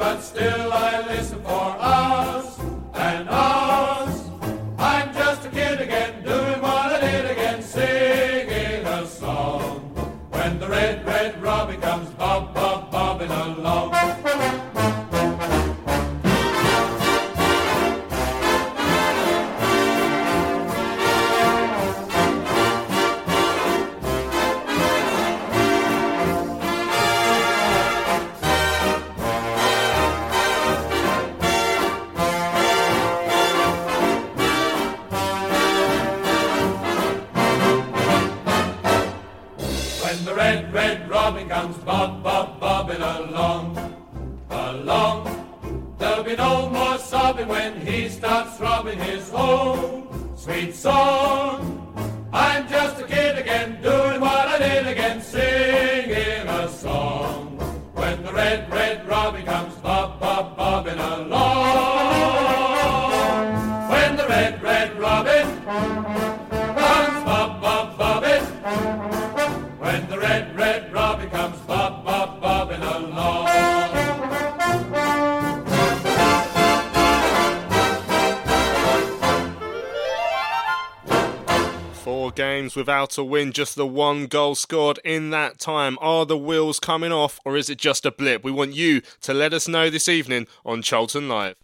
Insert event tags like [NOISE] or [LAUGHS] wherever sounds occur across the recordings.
But still I listen for us throbbing his own sweet song. I'm just a kid again, doing what I did again, singing a song. When the red, red games without a win, just the one goal scored in that time. Are the wheels coming off, or is it just a blip? We want you to let us know this evening on Charlton Live.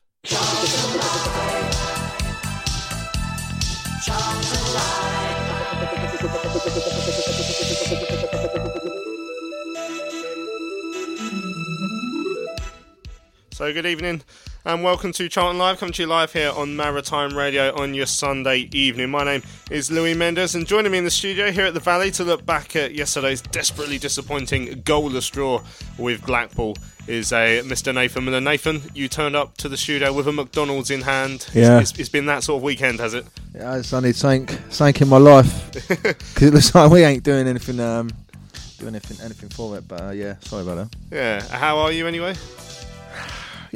So, good evening and welcome to Charlton Live. Come to you live here on Maritime Radio on your Sunday evening. My name is Louis Mendes, and joining me in the studio here at the Valley to look back at yesterday's desperately disappointing goalless draw with Blackpool is a Mr. Nathan Miller. Nathan, you turned up to the studio with a McDonald's in hand. Yeah. It's, it's been that sort of weekend, has it? Yeah, it's only sank, something in my life [LAUGHS] because it looks like we ain't doing anything, um, doing anything, anything for it. But uh, yeah, sorry about that. Yeah. How are you anyway?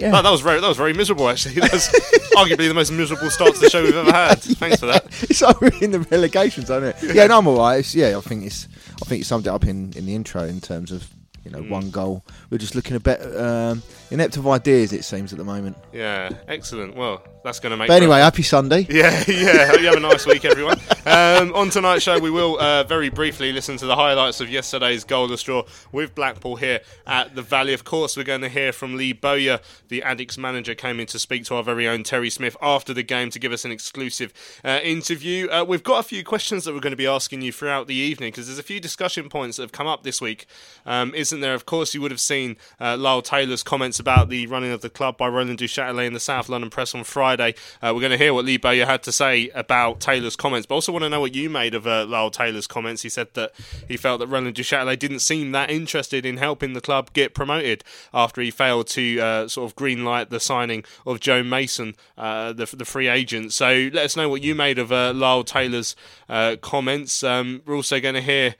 Yeah, Oh, that was very that was very miserable actually. [LAUGHS] That's arguably the most miserable start to the show we've ever had. [LAUGHS] Thanks for that. [LAUGHS] it's like we're in the relegations, isn't it? Yeah, no, I'm alright. It's, yeah, I think it's, I think you summed it up in, in the intro in terms of you know one goal. We're just looking a bit um, inept of ideas. It seems at the moment. Yeah, excellent. Well, that's going to make. But anyway, happy Sunday. [LAUGHS] Yeah, yeah. Hope you have a nice week, everyone. Um, on tonight's show, we will uh, very briefly listen to the highlights of yesterday's goalless draw with Blackpool here at the Valley. Of course, we're going to hear from Lee Bowyer, the Addicks manager, came in to speak to our very own Terry Smith after the game to give us an exclusive uh, interview. Uh, we've got a few questions that we're going to be asking you throughout the evening because there's a few discussion points that have come up this week, um, isn't there? Of course, you would have seen uh, Lyle Taylor's comments about the running of the club by Roland Duchâtelet in the South London Press on Friday. Uh, we're going to hear what Lee Bowyer had to say about Taylor's comments, but also want to know what you made of uh, Lyle Taylor's comments. He said that he felt that Roland Duchâtelet didn't seem that interested in helping the club get promoted after he failed to uh, sort of greenlight the signing of Joe Mason, uh, the, the free agent. So let us know what you made of uh, Lyle Taylor's uh, comments. Um, we're also going to hear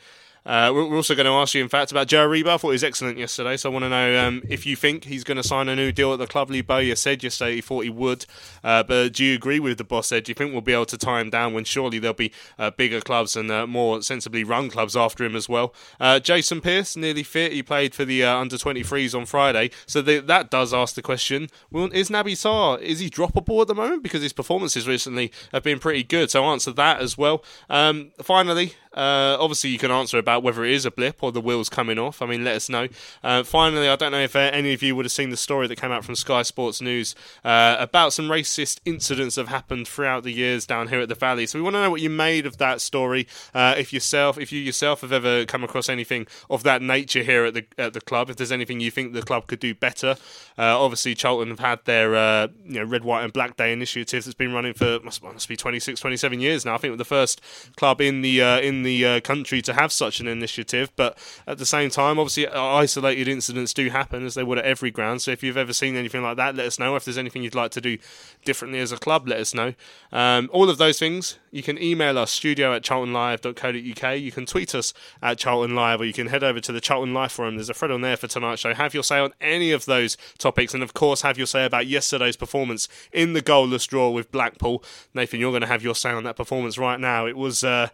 Uh, we're also going to ask you, in fact, about Joe Aribo. I thought he was excellent yesterday, so I want to know um, if you think he's going to sign a new deal at the club. Lee Bowyer said yesterday he thought he would, uh, but do you agree with the boss there? Do you think we'll be able to tie him down when surely there'll be uh, bigger clubs and uh, more sensibly run clubs after him as well? Uh, Jason Pearce, nearly fit. He played for the uh, under 23s on Friday, so the, that does ask the question: well, Is Naby Sarr is he droppable at the moment because his performances recently have been pretty good? So answer that as well. Um, finally, uh, obviously, you can answer about whether it is a blip or the wheels coming off. I mean, let us know. Uh, finally, I don't know if uh, any of you would have seen the story that came out from Sky Sports News uh, about some racist incidents that have happened throughout the years down here at the Valley. So we want to know what you made of that story. Uh, if yourself, if you yourself have ever come across anything of that nature here at the at the club, if there's anything you think the club could do better. Uh, obviously, Charlton have had their you know red, white, and black day initiative that's been running for must, must be 26, 27 years now. I think we're the first club in the in the uh, country to have such an initiative. But at the same time, obviously, isolated incidents do happen as they would at every ground. So if you've ever seen anything like that, let us know. If there's anything you'd like to do differently as a club, let us know. Um, all of those things, you can email us studio at charltonlive.co.uk. You can tweet us at Charlton Live, or you can head over to the Charlton Live forum. There's a thread on there for tonight's show. Have your say on any of those topics, and of course, have your say about yesterday's performance in the goalless draw with Blackpool. Nathan, you're going to have your say on that performance right now. It was. Uh,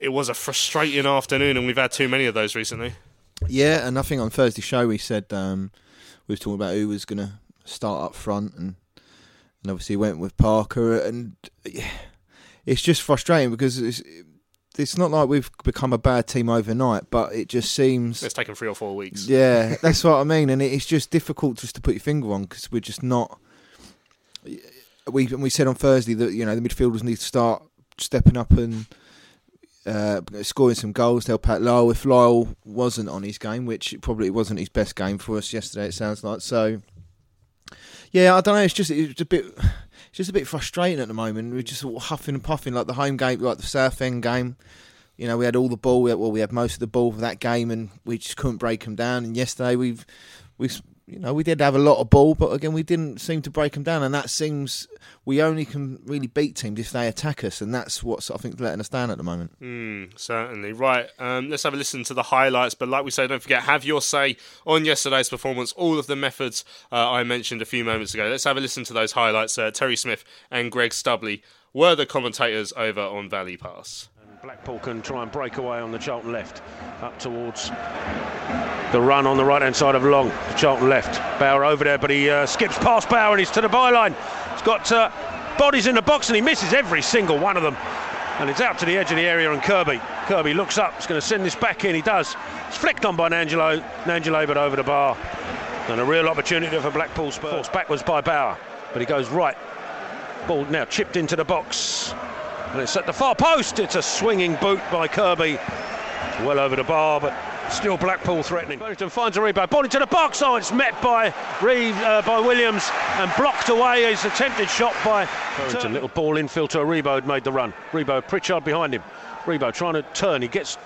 it was a frustrating afternoon, and we've had too many of those recently. Yeah, and I think on Thursday show we said um, we were talking about who was going to start up front, and and obviously went with Parker, and yeah, it's just frustrating because it's it's not like we've become a bad team overnight, but it just seems it's taken three or four weeks. Yeah, [LAUGHS] that's what I mean, and it's just difficult just to put your finger on because we're just not. We we said on Thursday that you know the midfielders need to start stepping up and uh, scoring some goals to help out Lyle. If Lyle wasn't on his game, which probably wasn't his best game for us yesterday, it sounds like. So, yeah, I don't know. It's just it's a bit, it's just a bit frustrating at the moment. We're just huffing and puffing like the home game, like the Southend game. You know, we had all the ball. Well, we had most of the ball for that game, and we just couldn't break them down. And yesterday, we've we've you know, we did have a lot of ball, but again, we didn't seem to break them down. And that seems we only can really beat teams if they attack us, and that's what's I think letting us down at the moment. Mm, certainly, right. Um, let's have a listen to the highlights. But like we say, don't forget, have your say on yesterday's performance. All of the methods uh, I mentioned a few moments ago. Let's have a listen to those highlights. Uh, Terry Smith and Greg Stubley were the commentators over on Valley Pass. Blackpool can try and break away on the Charlton left, up towards the run on the right hand side of Long. Charlton left. Bauer over there, but he uh, skips past Bauer and he's to the byline. He's got uh, bodies in the box and he misses every single one of them. And it's out to the edge of the area and Kirby. Kirby looks up, he's going to send this back in. He does. It's flicked on by Gnanduillet, Gnanduillet but over the bar. And a real opportunity for Blackpool Spurs. Backwards by Bauer, but he goes right. Ball now chipped into the box. And it's at the far post. It's a swinging boot by Kirby. Well over the bar, but still Blackpool threatening. Purrington finds Aribo. Ball into the box. Oh, it's met by Reeve, uh, by Williams and blocked away. His attempted shot by Purrington. Little ball infield to Aribo made the run. Aribo, Pritchard behind him. Aribo trying to turn. He gets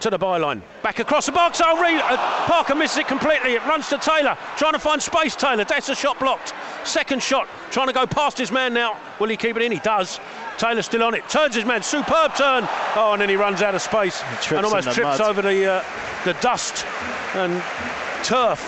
to the byline. Back across the box. Oh, Re- uh, Parker misses it completely. It runs to Taylor. Trying to find space, Taylor. That's a shot blocked. Second shot. Trying to go past his man now. Will he keep it in? He does. Taylor still on it. Turns his man. Superb turn. Oh, and then he runs out of space and almost trips mud. over the uh, the dust and turf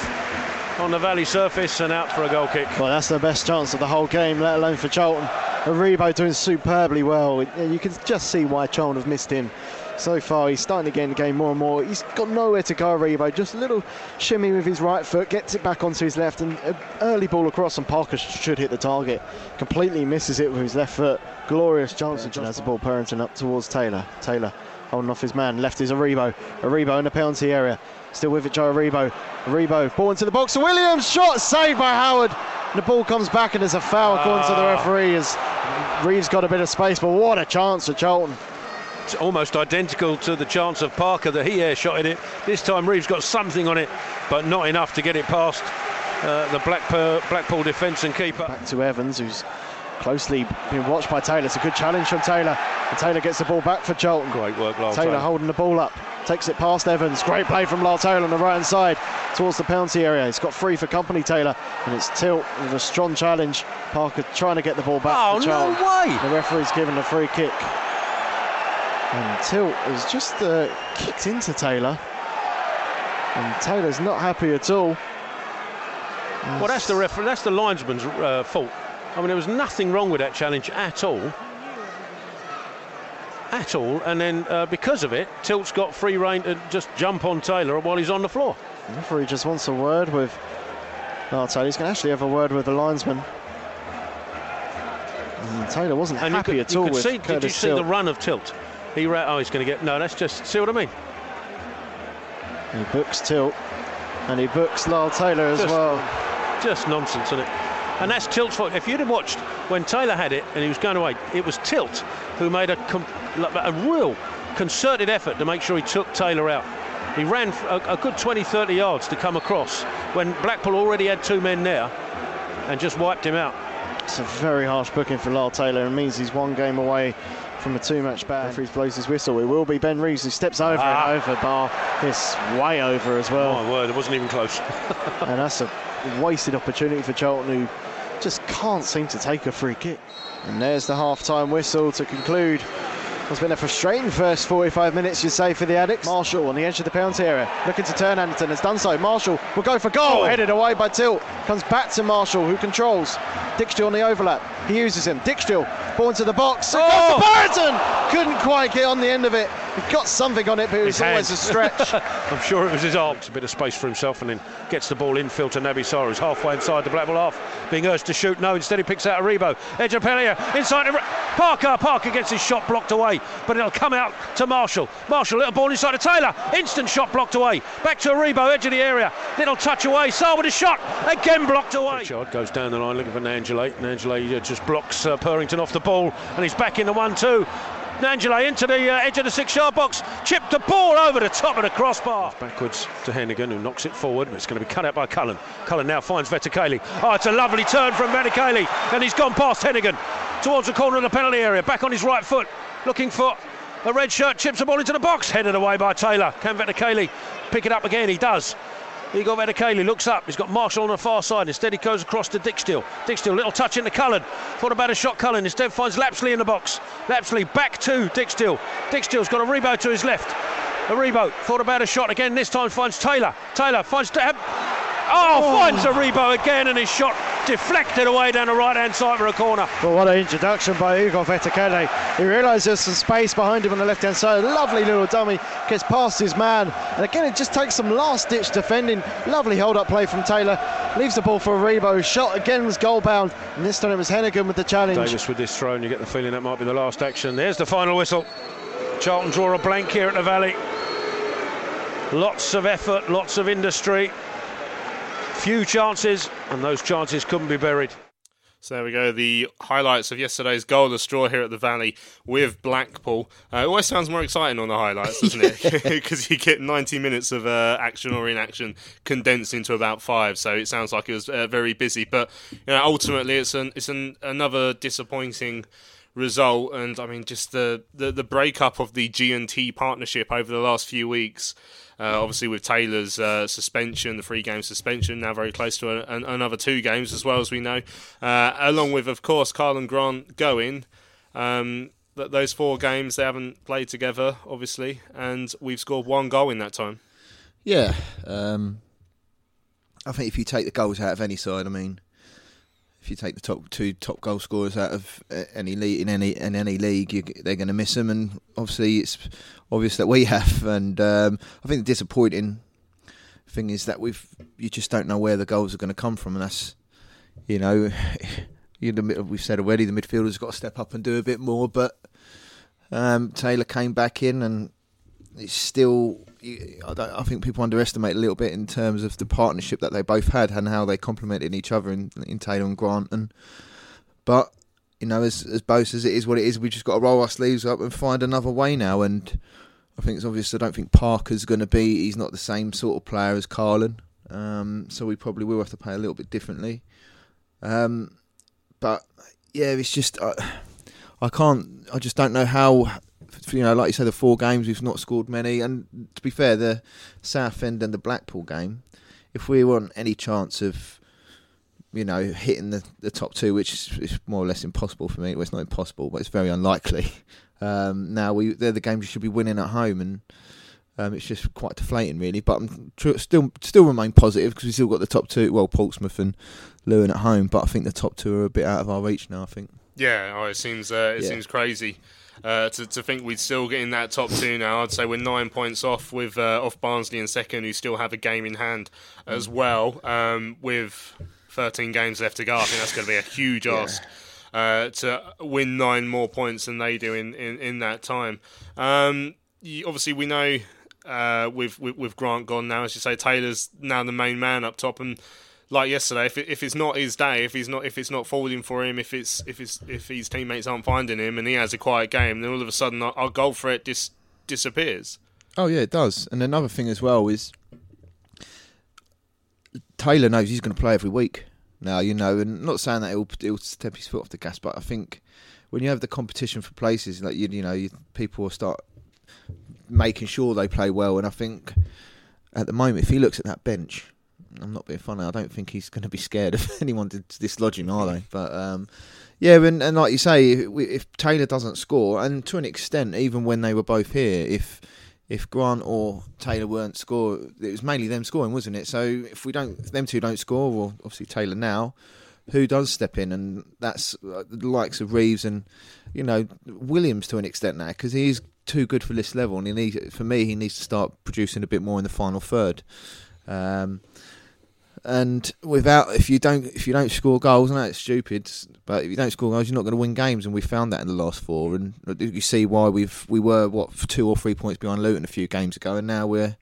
on the valley surface and out for a goal kick. Well, that's the best chance of the whole game, let alone for Charlton. Aribo doing superbly well. You can just see why Charlton have missed him so far. He's starting to get in the game more and more. He's got nowhere to go, Aribo. Just a little shimmy with his right foot, gets it back onto his left, and an early ball across, and Parker should hit the target. Completely misses it with his left foot. Glorious Johnson has the ball, Purrington up towards Taylor. Taylor holding off his man. Left is Aribo. Aribo in the penalty area. Still with it, Joe Aribo. Aribo, ball into the box. Williams, shot saved by Howard. And the ball comes back and there's a foul according to the ah. referee as Reeves got a bit of space, but what a chance for Charlton almost identical to the chance of Parker that he airshotted it. This time Reeves got something on it, but not enough to get it past uh, the Blackpool, Blackpool defence and keeper. Back to Evans, who's closely being watched by Taylor. It's a good challenge from Taylor. And Taylor gets the ball back for Charlton. Great work, Lyle Taylor, Taylor holding the ball up. Takes it past Evans. Great play from Lyle Taylor on the right hand side towards the penalty area. He's got free for company, Taylor. And it's Tilt with a strong challenge. Parker trying to get the ball back. Oh, no way! The referee's given a free kick. And Tilt has just uh, kicked into Taylor. And Taylor's not happy at all. Well, that's the referee. That's the linesman's uh, fault. I mean, there was nothing wrong with that challenge at all. At all, and then uh, because of it, Tilt's got free reign to just jump on Taylor while he's on the floor. The referee just wants a word with Lyle Taylor. He's going to actually have a word with the linesman. And Taylor wasn't And happy could, at you all with see, Curtis Did you see Tilt. the run of Tilt? He ran. Oh, he's going to get. No, that's just. See what I mean? He books Tilt. And he books Lyle Taylor as Just- well. Just nonsense, isn't it? And that's Tilt's fault. If you'd have watched when Taylor had it and he was going away, it was Tilt who made a, com- a real concerted effort to make sure he took Taylor out. He ran a good 20, 30 yards to come across when Blackpool already had two men there and just wiped him out. It's a very harsh booking for Lyle Taylor and means he's one game away from a two-match ban. Referee blows his whistle. It will be Ben Reeves who steps over Ah. and over bar. It's way over as well. My word, it wasn't even close. and that's a wasted opportunity for Charlton who just can't seem to take a free kick. And there's the half-time whistle to conclude. It's been a frustrating first 45 minutes, you'd say, for the Addicks. Marshall on the edge of the penalty area, looking to turn Anderton, has done so. Marshall will go for goal, Oh. headed away by Tilt. Comes back to Marshall, who controls. Dijksteel on the overlap. He uses him. Dijksteel, ball into the box. Oh. goes to Purrington! Couldn't quite get on the end of it. He got something on it, but it was His always a stretch. [LAUGHS] I'm sure it was his arm. A bit of space for himself and then gets the ball infield to Naby Sarr, who's halfway inside the Blackpool half. Being urged to shoot, no, instead he picks out Aribo. Edge of Pellier, inside to Parker. Parker gets his shot blocked away, but it'll come out to Marshall. Marshall, little ball inside to Taylor. Instant shot blocked away. Back to Aribo, edge of the area. Little touch away. Sarr with a shot. Again blocked away. Richard goes down the line looking for Gnanduillet. Gnanduillet uh, just blocks uh, Purrington off the ball and he's back in the 1 2. Gnanduillet into the uh, edge of the six yard box, chipped the ball over the top of the crossbar. Backwards to Heneghan, who knocks it forward, it's going to be cut out by Cullen. Cullen now finds Vetokele. Oh, it's a lovely turn from Vetokele, and he's gone past Heneghan towards the corner of the penalty area, back on his right foot, looking for a red shirt, chips the ball into the box, headed away by Taylor. Can Vetokele pick it up again? He does. He got Vetokele, looks up. He's got Marshall on the far side. Instead, he goes across to Dijksteel. Dijksteel, little touch into Cullen. Thought about a shot, Cullen. Instead, finds Lapslie in the box. Lapslie back to Dijksteel. Dijksteel's got Aribo to his left. Aribo. Thought about a shot again. This time finds Taylor. Taylor finds. Oh, oh, finds Aribo again, and his shot deflected away down the right hand side for a corner. But what an introduction by Igor Vetokele. He realised there's some space behind him on the left hand side. Lovely little dummy, gets past his man. And again, it just takes some last ditch defending. Lovely hold up play from Taylor. Leaves the ball for Aribo. Shot again was goal bound. And this time it was Heneghan with the challenge. Davis with this throw, and you get the feeling that might be the last action. There's the final whistle. Charlton draw a blank here at the Valley. Lots of effort, lots of industry, few chances, and those chances couldn't be buried. So there we go. The highlights of yesterday's goal of straw here at the Valley with Blackpool. Uh, it always sounds more exciting on the highlights, doesn't it? [LAUGHS] [LAUGHS] Because you get 90 minutes of uh, action or inaction condensed into about five. So it sounds like it was uh, very busy. But you know, ultimately, it's an it's an, another disappointing result. And I mean, just the the, the breakup of the G and T partnership over the last few weeks. Uh, obviously, with Taylor's uh, suspension, the three game suspension, now very close to a, an, another two games as well as we know, uh, along with, of course, Karlan Grant going. Um, th- those four games they haven't played together, obviously, and we've scored one goal in that time. Yeah, um, I think if you take the goals out of any side, I mean, if you take the top two top goal scorers out of uh, any league in any in any league, you, they're going to miss them, and obviously it's obvious that we [LAUGHS] have. And um, I think the disappointing thing is that we've you just don't know where the goals are going to come from, and that's you know, [LAUGHS] you we've said already the midfielder's got to step up and do a bit more, but um, Taylor came back in and it's still. I, I think people underestimate a little bit in terms of the partnership that they both had and how they complemented each other in, in Taylor and Grant. And but you know, as as both as it is what it is, we just got to roll our sleeves up and find another way now. And I think it's obvious. I don't think Parker's going to be. He's not the same sort of player as Karlan. Um, so we probably will have to play a little bit differently. Um, but yeah, it's just I, I can't. I just don't know how you know, like you say, the four games we've not scored many, and to be fair, the Southend and the Blackpool game, if we want any chance of, you know, hitting the, the top two, which is, is more or less impossible for me. Well, it's not impossible, but it's very unlikely. [LAUGHS] Um, now we they're the games you should be winning at home, and um, it's just quite deflating, really. But I'm tr- still still remain positive because we still got the top two. Well, Portsmouth and Luton at home, but I think the top two are a bit out of our reach now. I think. Yeah, oh, it seems uh, it Yeah. seems crazy uh, to to think we'd still get in that top two now. I'd say we're nine points off with uh, off Barnsley in second, who still have a game in hand as Mm. well, um, with 13 games left to go. I think that's going to be a huge ask. Uh, to win nine more points than they do in, in, in that time. Um, you, obviously, we know uh, with, with with Grant gone now, as you say, Taylor's now the main man up top, and like yesterday, if if it's not his day, if he's not if it's not falling for him, if it's if it's if his teammates aren't finding him, and he has a quiet game, then all of a sudden our, our goal threat dis, disappears. Oh yeah, it does. And another thing as well is Taylor knows he's going to play every week now. You know, and not saying that he'll he'll step his foot off the gas, but I think when you have the competition for places, like you you know, you, people will start making sure they play well. And I think at the moment, if he looks at that bench, I'm not being funny. I don't think he's going to be scared of [LAUGHS] anyone to dislodge him, are they? But um, yeah, and, and like you say, if, if Taylor doesn't score, and to an extent, even when they were both here, if if Grant or Taylor weren't score, it was mainly them scoring, wasn't it? So if we don't, if them two don't score, well, obviously Taylor now, who does step in? And that's uh, the likes of Reeves and you know Williams to an extent now because he's too good for this level, and he needs, for me, he needs to start producing a bit more in the final third. Um, and without if you don't if you don't score goals, I know it's stupid, but if you don't score goals, you're not going to win games, and we found that in the last four. And you see why we've we were what two or three points behind Luton a few games ago, and now we're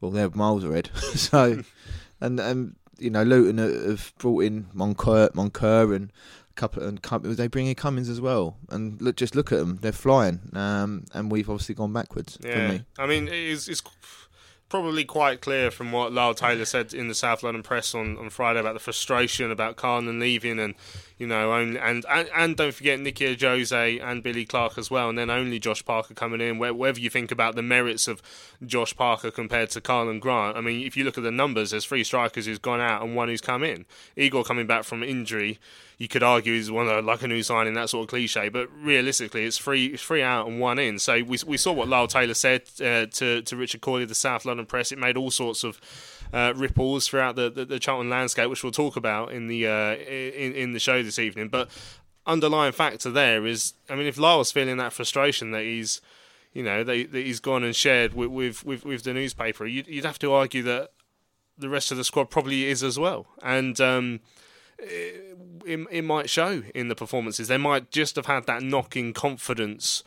well they're miles ahead. [LAUGHS] so, [LAUGHS] and and you know Luton have brought in Moncur, Moncur and a couple and they bring in Cummins as well, and look just look at them, they're flying. Um, and we've obviously gone backwards. Yeah. I mean, it's, it's probably quite clear from what Lyle Taylor said in the South London press on, on Friday about the frustration about Karlan leaving, and you know, only, and, and and don't forget Nicky Ajose and Billy Clarke as well, and then only Josh Parker coming in. Whether you think about the merits of Josh Parker compared to Karlan Grant, I mean, if you look at the numbers, there's three strikers who's gone out and one who's come in. Igor coming back from injury. You could argue is one of like a new signing, that sort of cliche, but realistically, it's three, three out and one in. So we, we saw what Lyle Taylor said uh, to to Richard Cawley, the South London press. It made all sorts of uh, ripples throughout the, the, the Charlton landscape, which we'll talk about in the uh, in in the show this evening. But underlying factor there is, I mean, if Lyle's feeling that frustration that he's, you know, that, that he's gone and shared with with, with, with the newspaper, you'd, you'd have to argue that the rest of the squad probably is as well, and. Um, it, it might show in the performances. They might just have had that knock in confidence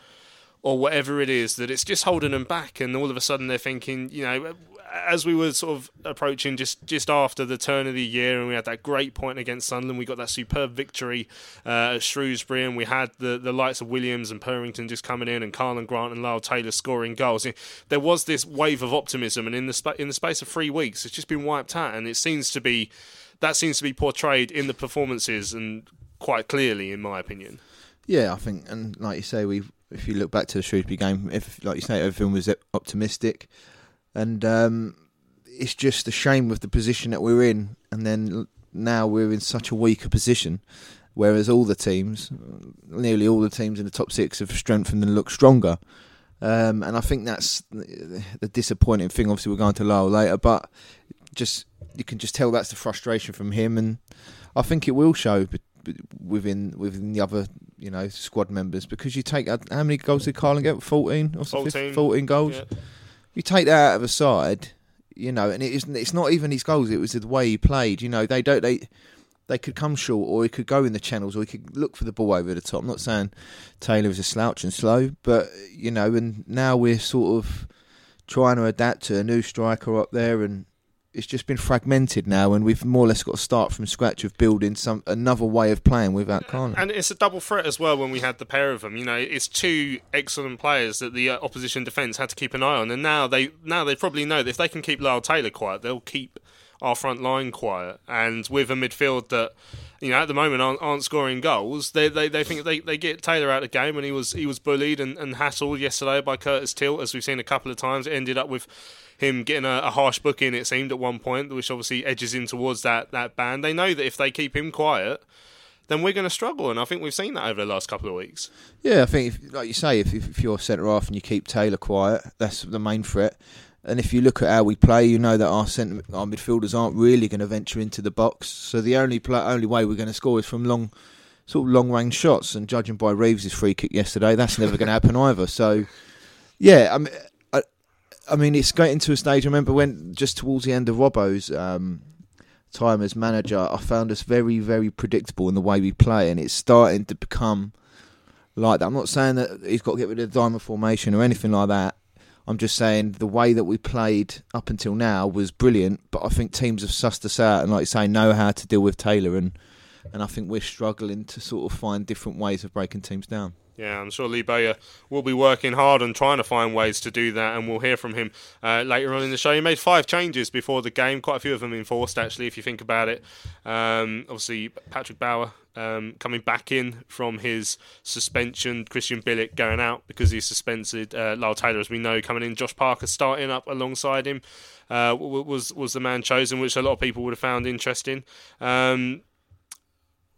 or whatever it is that it's just holding them back, and all of a sudden they're thinking, you know, as we were sort of approaching just just after the turn of the year, and we had that great point against Sunderland, we got that superb victory uh, at Shrewsbury, and we had the the likes of Williams and Purrington just coming in, and Karlan Grant and Lyle Taylor scoring goals. There was this wave of optimism, and in the spa- in the space of three weeks, it's just been wiped out, and it seems to be that seems to be portrayed in the performances and quite clearly, in my opinion. Yeah, I think, and like you say, we if you look back to the Shrewsbury game, if like you say, everything was optimistic, and um, it's just a shame with the position that we're in, and then now we're in such a weaker position. Whereas all the teams, nearly all the teams in the top six, have strengthened and look stronger. Um, and I think that's the disappointing thing. Obviously, we're going to Lyle later, but just you can just tell that's the frustration from him, and I think it will show within within the other you know squad members because you take how many goals did Karlan get? Fourteen or 14, 14 goals. yeah. You take that out of a side, you know, and it isn't. It's not even his goals. It was the way he played. You know, they don't they. They could come short, or he could go in the channels, or he could look for the ball over the top. I'm not saying Taylor is a slouch and slow, but you know, and now we're sort of trying to adapt to a new striker up there, and it's just been fragmented now, and we've more or less got to start from scratch of building some another way of playing without Carney. And it's a double threat as well when we had the pair of them. You know, it's two excellent players that the uh, opposition defence had to keep an eye on, and now they now they probably know that if they can keep Lyle Taylor quiet, they'll keep our front line quiet. And with a midfield that you know at the moment aren't, aren't scoring goals, they, they they think they, they get Taylor out of the game, and he was he was bullied and, and hassled yesterday by Curtis Tilt, as we've seen a couple of times. It ended up with him getting a, a harsh booking, it seemed at one point, which obviously edges in towards that that ban. They know that if they keep him quiet then we're going to struggle. And I think we've seen that over the last couple of weeks. Yeah, I think, if, like you say, if, if you're centre half and you keep Taylor quiet, that's the main threat. And if you look at how we play, you know that our centre, our midfielders aren't really going to venture into the box. So the only play, only way we're going to score is from long, sort of long range shots. And judging by Reeves' free kick yesterday, that's never going to happen either. So, yeah, I mean, I, mean, it's getting to a stage. I remember when just towards the end of Robbo's um, time as manager, I found us very, very predictable in the way we play, and it's starting to become like that. I'm not saying that he's got to get rid of the diamond formation or anything like that. I'm just saying the way that we played up until now was brilliant, but I think teams have sussed us out and, like you say, know how to deal with Taylor, and and I think we're struggling to sort of find different ways of breaking teams down. Yeah, I'm sure Lee Bowyer will be working hard and trying to find ways to do that, and we'll hear from him uh, later on in the show. He made five changes before the game, quite a few of them enforced, actually, if you think about it. Um, obviously, Patrick Bauer um, coming back in from his suspension, Krystian Bielik going out because he's suspended. Uh, Lyle Taylor, as we know, coming in. Josh Parker starting up alongside him uh, was was the man chosen, which a lot of people would have found interesting. Um,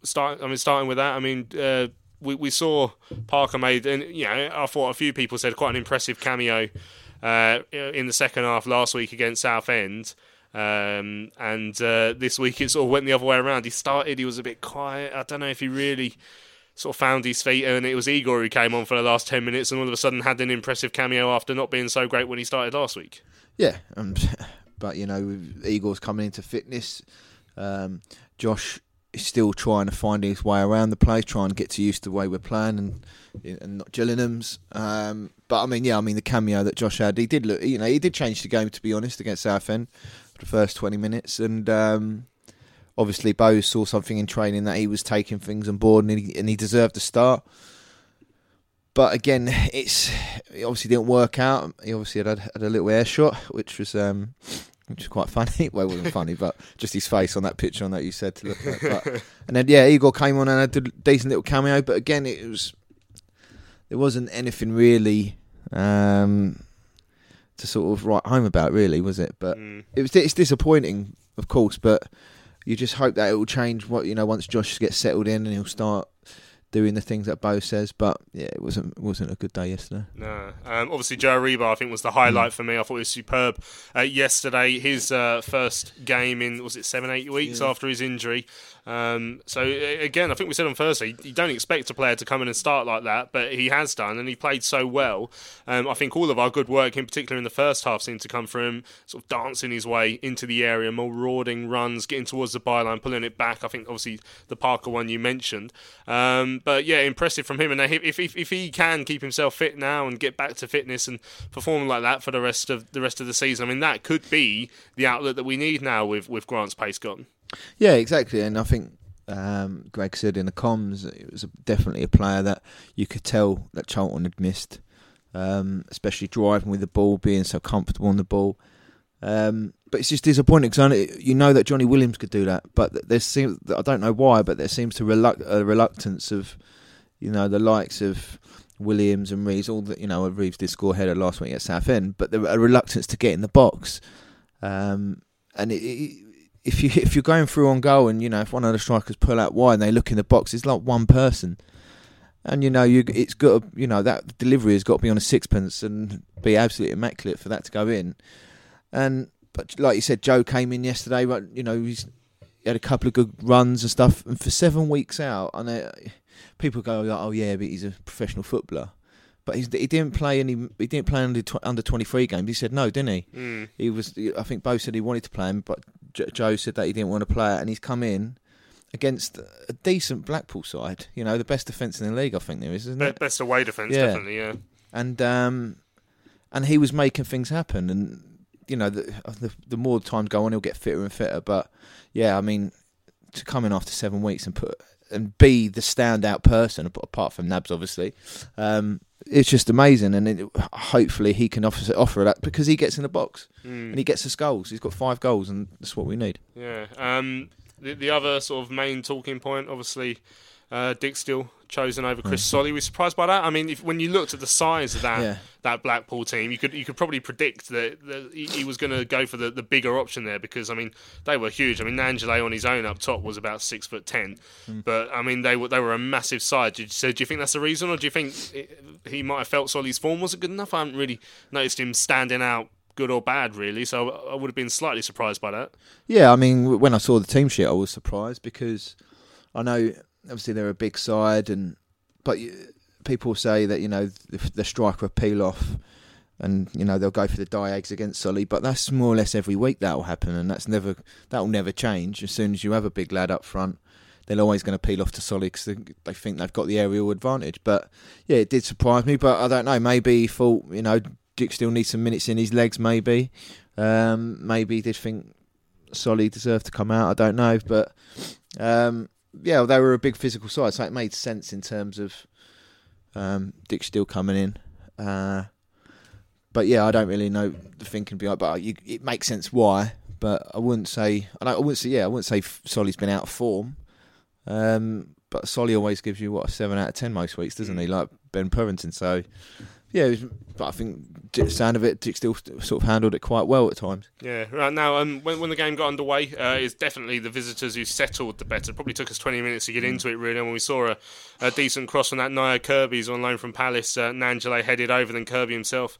start, I mean, starting with that, I mean. Uh, we, we saw Parker made, and you know, I thought a few people said quite an impressive cameo uh, in the second half last week against Southend. Um, and uh, this week it sort of went the other way around. He started, he was a bit quiet. I don't know if he really sort of found his feet, and it was Igor who came on for the last 10 minutes and all of a sudden had an impressive cameo after not being so great when he started last week. Yeah, um, [LAUGHS] but you know, Igor's coming into fitness. Um, Josh still trying to find his way around the place, trying to get to used to the way we're playing and and not Gillingham's. Um, but I mean, yeah, I mean the cameo that Josh had, he did look, you know, he did change the game to be honest against Southend for the first twenty minutes, and um, obviously Bo saw something in training that he was taking things on board and he, and he deserved to start. But again, it's it obviously didn't work out. He obviously had, had a little air shot, which was um, which is quite funny. [LAUGHS] Well, it wasn't funny, but just his face on that picture on that you said to look at. But, [LAUGHS] and then yeah, Igor came on and had a decent little cameo, but again, it was there wasn't anything really um, to sort of write home about, really, was it? But mm. it was it's disappointing, of course, but you just hope that it will change. What you know, once Josh gets settled in and he'll start doing the things that Bo says. But yeah, it wasn't wasn't a good day yesterday. No, um, obviously Joe Aribo, I think was the highlight mm. for me. I thought he was superb uh, yesterday. His uh, first game in was it seven eight weeks yeah. after his injury. Um, so again, I think we said on Thursday, you don't expect a player to come in and start like that, but he has done, and he played so well. Um, I think all of our good work, in particular in the first half, seemed to come from him sort of dancing his way into the area, marauding runs, getting towards the byline, pulling it back. I think obviously the Parker one you mentioned, um, but yeah, impressive from him. And if, if if he can keep himself fit now and get back to fitness and performing like that for the rest of the rest of the season, I mean that could be the outlet that we need now with with Grant's pace gone. Yeah, exactly. And I think um, Greg said in the comms it was a, definitely a player that you could tell that Charlton had missed, um, especially driving with the ball, being so comfortable on the ball. Um, but it's just disappointing because you know that Johnny Williams could do that, but there seems I don't know why, but there seems to reluct- a reluctance of you know the likes of Williams and Reeves. All that you know, Reeves did score header last week at Southend, but there a reluctance to get in the box. Um, and it, it, if you if you're going through on goal and you know if one of the strikers pull out wide and they look in the box, it's like one person, and you know you it's got you know that delivery has got to be on a sixpence and be absolutely immaculate for that to go in, and but like you said, Joe came in yesterday, but you know he's he had a couple of good runs and stuff, and for seven weeks out, and uh, people go, oh yeah, but he's a professional footballer. But he didn't play any. He didn't play under under twenty three games. He said no, didn't he? Mm. He was. I think Bo said he wanted to play him, but Joe said that he didn't want to play it, and he's come in against a decent Blackpool side. You know, the best defence in the league, I think there is, isn't Be- it? Best away defence, yeah. definitely, yeah. And um, and he was making things happen, and you know, the, the, the more time go on, he'll get fitter and fitter. But yeah, I mean, to come in after seven weeks and put and be the standout person, apart from Nabs, obviously. Um, it's just amazing, and it, hopefully he can offer offer that because he gets in the box mm. and he gets his goals. He's got five goals, and that's what we need. Yeah. Um, the, the other sort of main talking point, obviously, uh, Dijksteel chosen over Chris Solly. Were you surprised by that? I mean, if, when you looked at the size of that Yeah. that Blackpool team, you could you could probably predict that, that he, he was going to go for the, the bigger option there because I mean they were huge. I mean Gnanduillet on his own up top was about six foot ten, but I mean they were they were a massive side. Did so do you think that's the reason, or do you think it, he might have felt Solly's form wasn't good enough? I haven't really noticed him standing out. Good or bad, really. So I would have been slightly surprised by that. Yeah, I mean, when I saw the team sheet, I was surprised because I know obviously they're a big side, and but people say that you know the, the striker will peel off, and you know they'll go for the die eggs against Solly, but that's more or less every week that will happen, and that's never that will never change. As soon as you have a big lad up front, they're always going to peel off to Solly because they, they think they've got the aerial advantage. But yeah, it did surprise me, but I don't know. Maybe he thought you know Dijksteel needs some minutes in his legs. Maybe, um, maybe he did think Solly deserved to come out. I don't know, but um, yeah, they were a big physical side, so it made sense in terms of um, Dijksteel coming in. Uh, but yeah, I don't really know the thinking behind. But you, it makes sense why. But I wouldn't say. I, I wouldn't say. Yeah, I wouldn't say Solly's been out of form. Um, but Solly always gives you what a seven out of ten most weeks, doesn't he? Like Ben Purrington. So yeah, was, but I think the sound of it, Dijksteel sort of handled it quite well at times. Yeah, right now, um, when, when the game got underway, uh, it's definitely the visitors who settled the better. Probably took us 20 minutes to get into it, really. And when we saw a, a decent cross from that Nya Kirby's on loan from Palace, uh, Gnanduillet headed over, then Kirby himself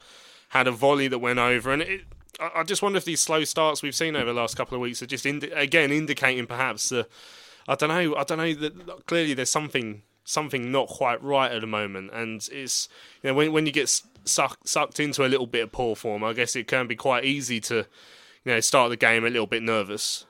had a volley that went over. And it, I, I just wonder if these slow starts we've seen over the last couple of weeks are just, indi- again, indicating perhaps the. I don't know. I don't know. That clearly, there's something something not quite right at the moment, and it's you know when when you get sucked into a little bit of poor form, I guess it can be quite easy to you know start the game a little bit nervous.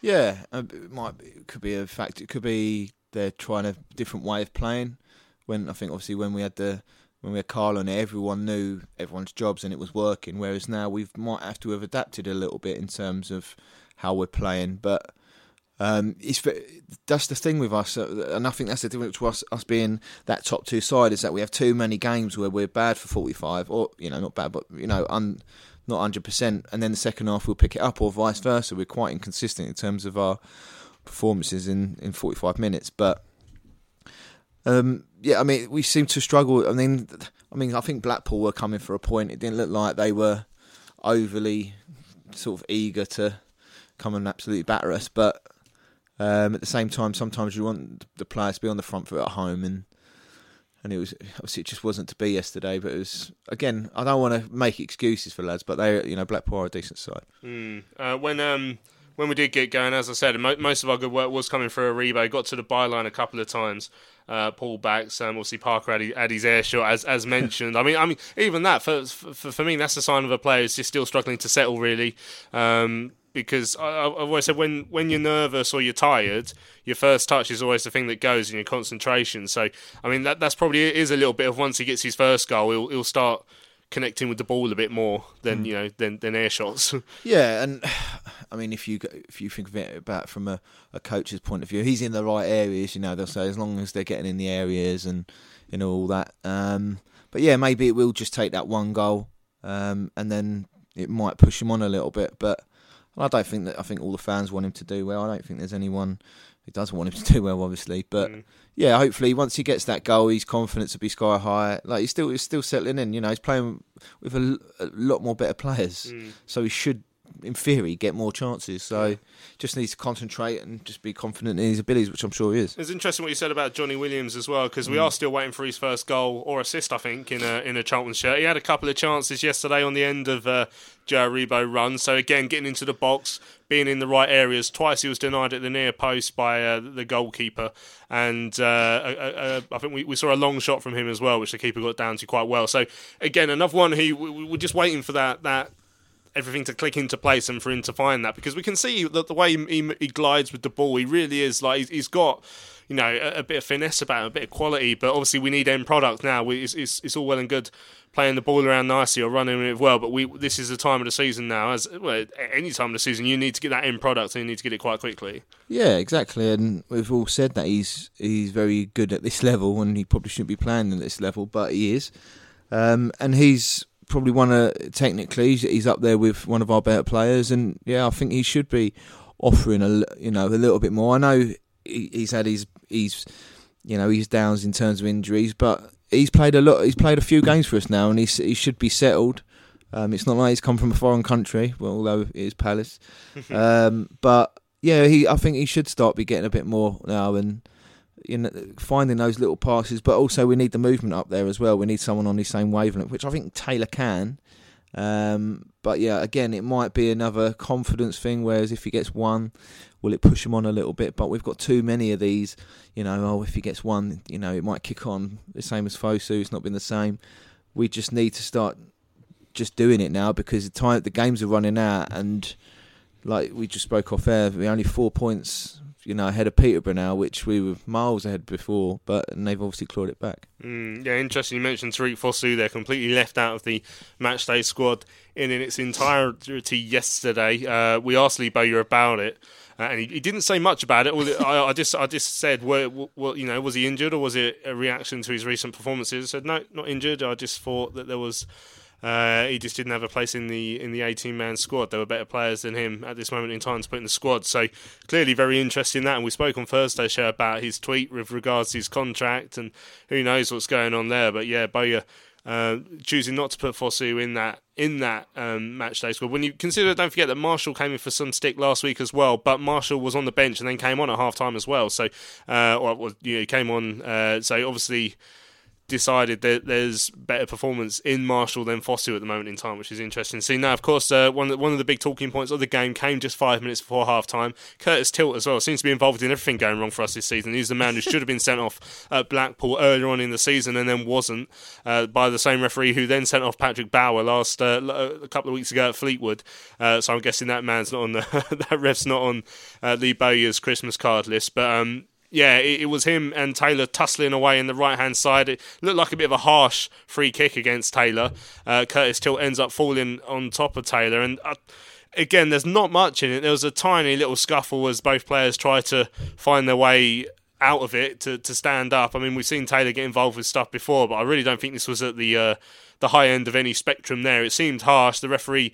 Yeah, it might be, it could be a fact. It could be they're trying a different way of playing. When I think obviously when we had the when we had Carl on it, everyone knew everyone's jobs and it was working. Whereas now we might have to have adapted a little bit in terms of how we're playing. But um, it's that's the thing with us, uh, and I think that's the difference to us, us being that top two side is that we have too many games where we're bad for forty five, or you know not bad, but you know un, not hundred percent, and then the second half we'll pick it up, or vice versa. We're quite inconsistent in terms of our performances in in forty five minutes, but. Um, yeah, I mean, we seem to struggle. I mean, I mean, I think Blackpool were coming for a point. It didn't look like they were overly sort of eager to come and absolutely batter us, but um, at the same time, sometimes you want the players to be on the front foot at home, and and it was obviously it just wasn't to be yesterday. But it was again, I don't want to make excuses for lads, but they, you know, Blackpool are a decent side. Uh, when um when we did get going, as I said, mo- most of our good work was coming through Aribo. Got to the byline a couple of times. Uh, pull backs. Um, obviously, Parker had, had his air shot, as as mentioned. I mean, I mean, even that for for, for me, that's a sign of a player who's just still struggling to settle, really. Um, because I, I've always said when when you're nervous or you're tired, your first touch is always the thing that goes in your concentration. So, I mean, that that's probably is a little bit of once he gets his first goal, he'll he'll start connecting with the ball a bit more than you know than than air shots. [LAUGHS] Yeah, and [SIGHS] I mean, if you if you think of it about from a, a coach's point of view, he's in the right areas. You know, they'll say as long as they're getting in the areas and you know all that. Um, but yeah, maybe it will just take that one goal, um, and then it might push him on a little bit. But I don't think that. I think all the fans want him to do well. I don't think there's anyone who doesn't want him to [LAUGHS] do well, obviously. But mm. yeah, hopefully once he gets that goal, his confidence will be sky high. Like he's still he's still settling in. You know, he's playing with a lot more better players, mm. so he should, in theory, get more chances. So just needs to concentrate and just be confident in his abilities, which I'm sure he is. It's interesting what you said about Johnny Williams as well, because we are still waiting for his first goal or assist. I think in a in a Charlton shirt, he had a couple of chances yesterday on the end of uh, Joe Aribo run. So again, getting into the box, being in the right areas. Twice he was denied at the near post by uh, the goalkeeper, and uh, uh, uh, I think we, we saw a long shot from him as well, which the keeper got down to quite well. So again, another one. He we, we- we're just waiting for that that everything to click into place and for him to find that because we can see that the way he, he, he glides with the ball, he really is like he's, he's got you know a, a bit of finesse about him, a bit of quality. But obviously, we need end product now. We, it's, it's, it's all well and good playing the ball around nicely or running it well, but we this is the time of the season now. As well, any time of the season, you need to get that end product and you need to get it quite quickly. Yeah, exactly. And we've all said that he's he's very good at this level, and he probably shouldn't be playing at this level, but he is. Um, and he's probably one of technically he's, up there with one of our better players, and yeah, I think he should be offering a you know a little bit more. I know he, he's had his he's you know his downs in terms of injuries, but he's played a lot. He's played a few games for us now, and he's, he should be settled. Um, it's not like he's come from a foreign country, well, although it is Palace. [LAUGHS] um, but yeah, he I think he should start be getting a bit more now and know finding those little passes. But also we need the movement up there as well. We need someone on the same wavelength, which I think Taylor can. Um, but yeah, again, it might be another confidence thing. Whereas if he gets one, will it push him on a little bit? But we've got too many of these. You know, oh, if he gets one, you know, it might kick on. The same as Fosu, it's not been the same. We just need to start just doing it now because the time the games are running out, and like we just spoke off air, we're only four points, you know, ahead of Peterborough now, which we were miles ahead before, but and they've obviously clawed it back. Mm, yeah, interesting. You mentioned Tariq Fosu. They're completely left out of the matchday squad in, in its entirety yesterday. Uh, we asked Lee Bowyer about it. Uh, and he, he, didn't say much about it. I, I, just, I just said, well, well, you know, was he injured or was it a reaction to his recent performances? Said, no, not injured. I just thought that there was uh, he just didn't have a place in the in the 18 man squad. There were better players than him at this moment in time to put in the squad. So clearly very interested in that. And we spoke on Thursday show about his tweet with regards to his contract and who knows what's going on there. But yeah, Bowyer uh, choosing not to put Fosu in that in that um, match day squad. When you consider, don't forget that Marshall came in for some stick last week as well, but Marshall was on the bench and then came on at half time as well. So, uh, or you know, came on. Uh, so obviously decided that there's better performance in Marshall than Fosu at the moment in time, which is interesting. See now, of course, uh, one of the, one of the big talking points of the game came just five minutes before half time. Curtis Tilt as well seems to be involved in everything going wrong for us this season. He's the man who should have been sent off at Blackpool earlier on in the season and then wasn't uh, by the same referee who then sent off Patrick Bauer last uh, a couple of weeks ago at Fleetwood. Uh, so I'm guessing that man's not on the [LAUGHS] that ref's not on uh, Lee Bowyer's Christmas card list, but. Um, yeah, it, it, was him and Taylor tussling away in the right hand side. It looked like a bit of a harsh free kick against Taylor. Uh, Curtis Tilt ends up falling on top of Taylor, and uh, again, there's not much in it. There was a tiny little scuffle as both players try to find their way out of it to, to stand up. I mean, we've seen Taylor get involved with stuff before, but I really don't think this was at the uh, the high end of any spectrum there. It seemed harsh. The referee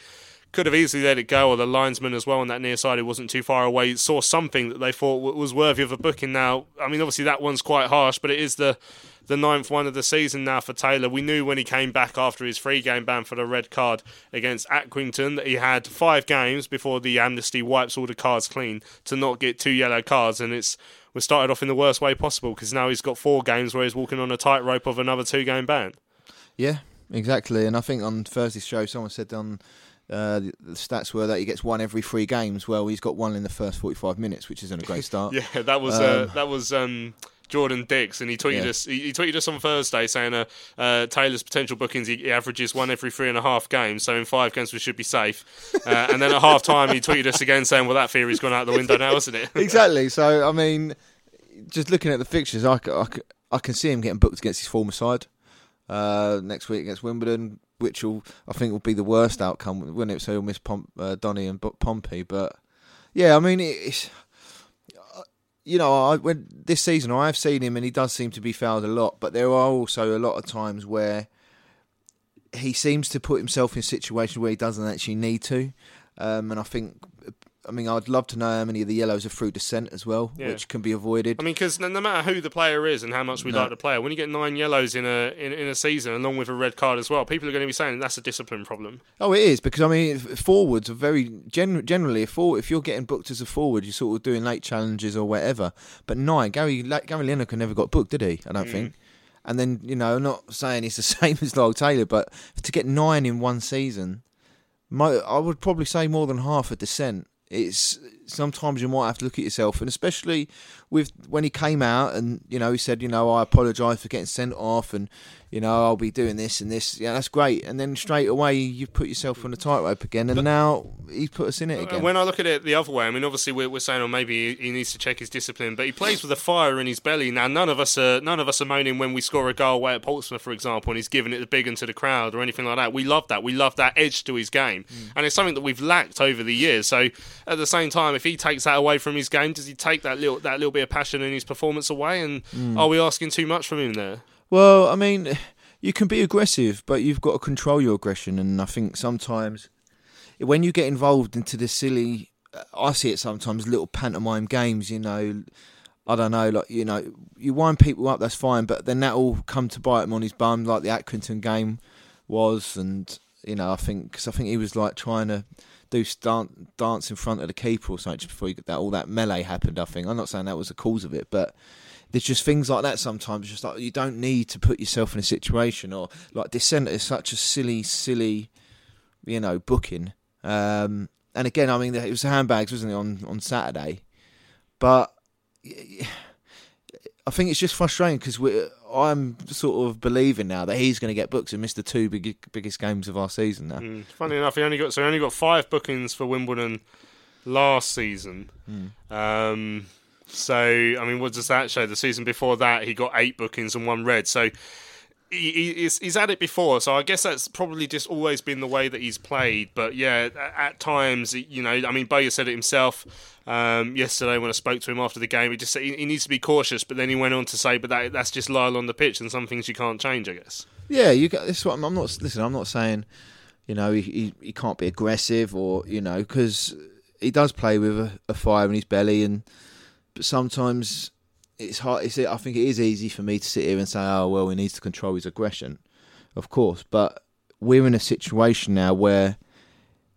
could have easily let it go, or the linesman as well on that near side who wasn't too far away saw something that they thought was worthy of a booking. Now, I mean, obviously that one's quite harsh, but it is the the ninth one of the season now for Taylor. We knew when he came back after his free game ban for the red card against Accrington that he had five games before the amnesty wipes all the cards clean to not get two yellow cards, and it's we started off in the worst way possible because now he's got four games where he's walking on a tightrope of another two game ban. Yeah, exactly. And I think on Thursday's show, someone said on uh, the, the, stats were that he gets one every three games. Well, he's got one in the first 45 minutes, which isn't a great start. [LAUGHS] yeah, that was uh, um, uh, that was um, Jordan Dix, and he tweeted yeah. us. He, he, tweeted us on Thursday saying uh, uh, Taylor's potential bookings. He, he, averages one every three and a half games, so in five games we should be safe. [LAUGHS] Uh, and then at half time, he tweeted us again saying, "Well, that theory's gone out the window now, isn't it?" [LAUGHS] exactly. So I mean, just looking at the fixtures, I, I, I can see him getting booked against his former side. Uh, next week against Wimbledon, which will I think will be the worst outcome when it so miss Pom- uh, Donny and Pompey. But yeah, I mean it's uh, you know I when this season I have seen him and he does seem to be fouled a lot, but there are also a lot of times where he seems to put himself in situations where he doesn't actually need to. Um, and I think I mean, I'd love to know how many of the yellows are through descent as well, yeah. which can be avoided. I mean, because no, no, matter who the player is and how much we no. like the player, when you get nine yellows in a in, in, a season, along with a red card as well, people are going to be saying that's a discipline problem. Oh, it is because I mean, forwards are very gen- generally if if you're getting booked as a forward, you're sort of doing late challenges or whatever. But nine, Gary Gary Lineker never got booked, did he? I don't mm. think. And then you know, I'm not saying it's the [LAUGHS] same as Lyle Taylor, but to get nine in one season, I would probably say more than half a descent it's sometimes you might have to look at yourself, and especially with when he came out and you know he said, you know, I apologise for getting sent off, and you know I'll be doing this and this. Yeah, that's great. And then straight away you put yourself on the tightrope again, and but, now he's put us in it again. When I look at it the other way, I mean, obviously we're, we're saying, oh, maybe he needs to check his discipline, but he plays with a fire in his belly. Now, none of us are none of us are moaning when we score a goal away at Portsmouth, for example, and he's giving it the big one to the crowd or anything like that. We love that. We love that edge to his game, mm. and it's something that we've lacked over the years. So at the same time, if he takes that away from his game, does he take that little that little bit of passion in his performance away? And mm. are we asking too much from him there? Well, I mean [SIGHS] you can be aggressive, but you've got to control your aggression. And I think sometimes when you get involved into the silly, I see it sometimes little pantomime games. You know, I don't know, like you know, you wind people up, that's fine, but then that will come to bite him on his bum, like the Accrington game was, and you know, I think because I think he was like trying to do stunt, dance in front of the keeper or something just before he, that all that melee happened. I think I'm not saying that was the cause of it, but there's just things like that sometimes. Just like you don't need to put yourself in a situation, or like dissent is such a silly, silly, you know, booking. Um, and again, I mean, it was handbags, wasn't it, on on Saturday? But I think it's just frustrating because I'm sort of believing now that he's going to get booked and miss the two big, biggest games of our season now. Mm. Funny enough, he only got so he only got five bookings for Wimbledon last season. Mm. Um, so I mean, what does that show? The season before that, he got eight bookings and one red. So he, he's, he's had it before, so I guess that's probably just always been the way that he's played. But yeah, at, times, you know, I mean, Bowyer said it himself um, yesterday when I spoke to him after the game. He just said he, he, needs to be cautious, but then he went on to say, "But that, that's just Lyle on the pitch, and some things you can't change, I guess." Yeah, you got this. What I'm, I'm not listen. I'm not saying, you know, he, he, he can't be aggressive or you know because he does play with a, a fire in his belly, and but sometimes it's hard. It's, I think it is easy for me to sit here and say, "Oh well, he needs to control his aggression," of course. But we're in a situation now where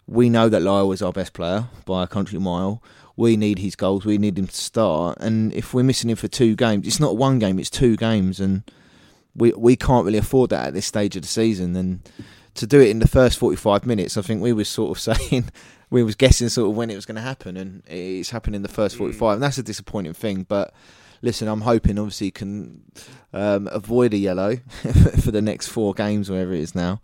we know that Lyle is our best player by a country mile. We need his goals. We need him to start. And if we're missing him for two games, it's not one game; it's two games, and we we can't really afford that at this stage of the season. And to do it in the first forty-five minutes, I think we were sort of [LAUGHS] saying we was guessing sort of when it was going to happen, and it's happened in the first mm. forty-five, and that's a disappointing thing. But listen, I'm hoping obviously can um, avoid a yellow [LAUGHS] for the next four games, wherever it is now.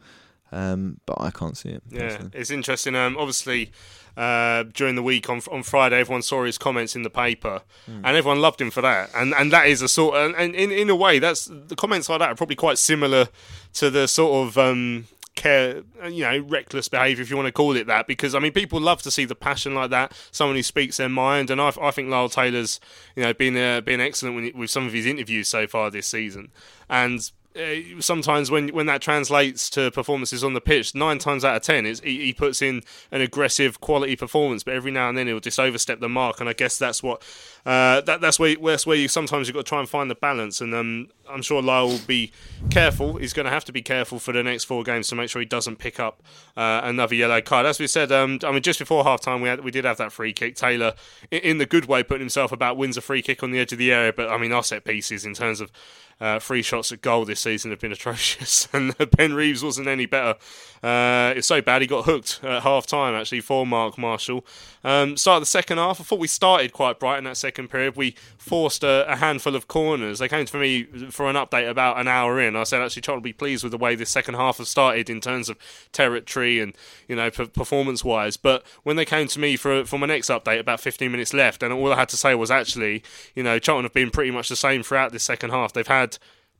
Um, but I can't see it. Yeah, personally. it's interesting. Um, obviously, uh, during the week on on Friday, everyone saw his comments in the paper, mm. and everyone loved him for that. And and that is a sort, of, and in in a way, that's the comments like that are probably quite similar to the sort of um, care, you know, reckless behaviour, if you want to call it that, because I mean, people love to see the passion like that, someone who speaks their mind, and I, I think Lyle Taylor's, you know, been uh, been excellent with some of his interviews so far this season, and uh, sometimes when when that translates to performances on the pitch, nine times out of ten, he, he, puts in an aggressive, quality performance. But every now and then, he'll just overstep the mark, and I guess that's what uh, that that's where that's where you sometimes you've got to try and find the balance. And um, I'm sure Lyle will be careful. He's going to have to be careful for the next four games to make sure he doesn't pick up uh, another yellow card. As we said, um, I mean, just before half time, we had, we did have that free kick. Taylor, in, in the good way, putting himself about wins a free kick on the edge of the area. But I mean, our set pieces in terms of uh, free shots at goal this season have been [LAUGHS] atrocious, and Ben Reeves wasn't any better. Uh, it's so bad he got hooked at half time actually for Mark Marshall. Um, start the second half. I thought we started quite bright in that second period. We forced a, a, handful of corners. They came to me for an update about an hour in. I said actually, will be pleased with the way this second half has started in terms of territory and you know p- performance wise. But when they came to me for for my next update about 15 minutes left, and all I had to say was actually, you know, Charlton have been pretty much the same throughout this second half. They've had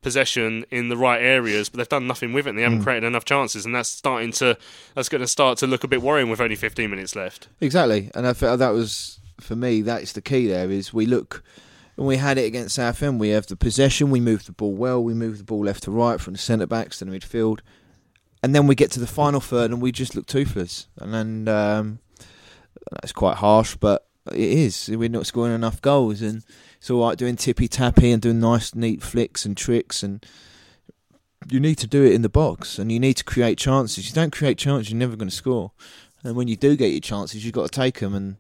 possession in the right areas, but they've done nothing with it. And they haven't mm. created enough chances, and that's starting to that's going to start to look a bit worrying with only 15 minutes left. Exactly, and I felt that was for me. That's the key. There is we look. And we had it against Southend, we have the possession, we move the ball well, we move the ball left to right from the centre backs to the midfield, and then we get to the final third and we just look toothless. And then um, that's quite harsh, but it is. We're not scoring enough goals, and it's all right doing tippy tappy and doing nice, neat flicks and tricks, and you need to do it in the box, and you need to create chances. You don't create chances, you're never going to score. And when you do get your chances, you've got to take them, and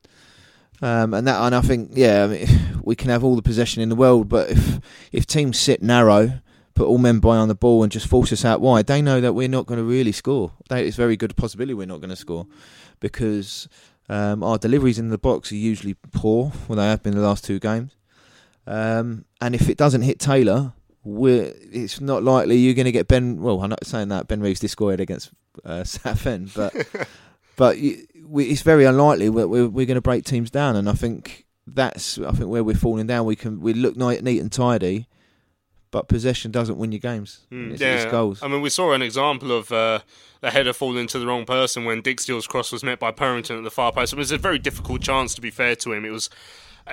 um, and that, and I think, yeah, I mean, [LAUGHS] we can have all the possession in the world, but if if teams sit narrow, put all men behind the ball, and just force us out wide, they know that we're not going to really score. It's very good possibility we're not going to score because um, our deliveries in the box are usually poor, well, they have been the last two games. Um, and if it doesn't hit Taylor, it's not likely you're going to get Ben. Well, I'm not saying that Ben Reeves did it against uh, [LAUGHS] Southend, but [LAUGHS] but we, it's very unlikely we're, we're, we're going to break teams down. And I think that's I think where we're falling down. We can we look neat, neat and tidy, but possession doesn't win your games. Mm, it's, yeah, it's goals. I mean, we saw an example of uh, a header falling to the wrong person when Dijksteel's cross was met by Purrington at the far post. It was a very difficult chance, to be fair to him. It was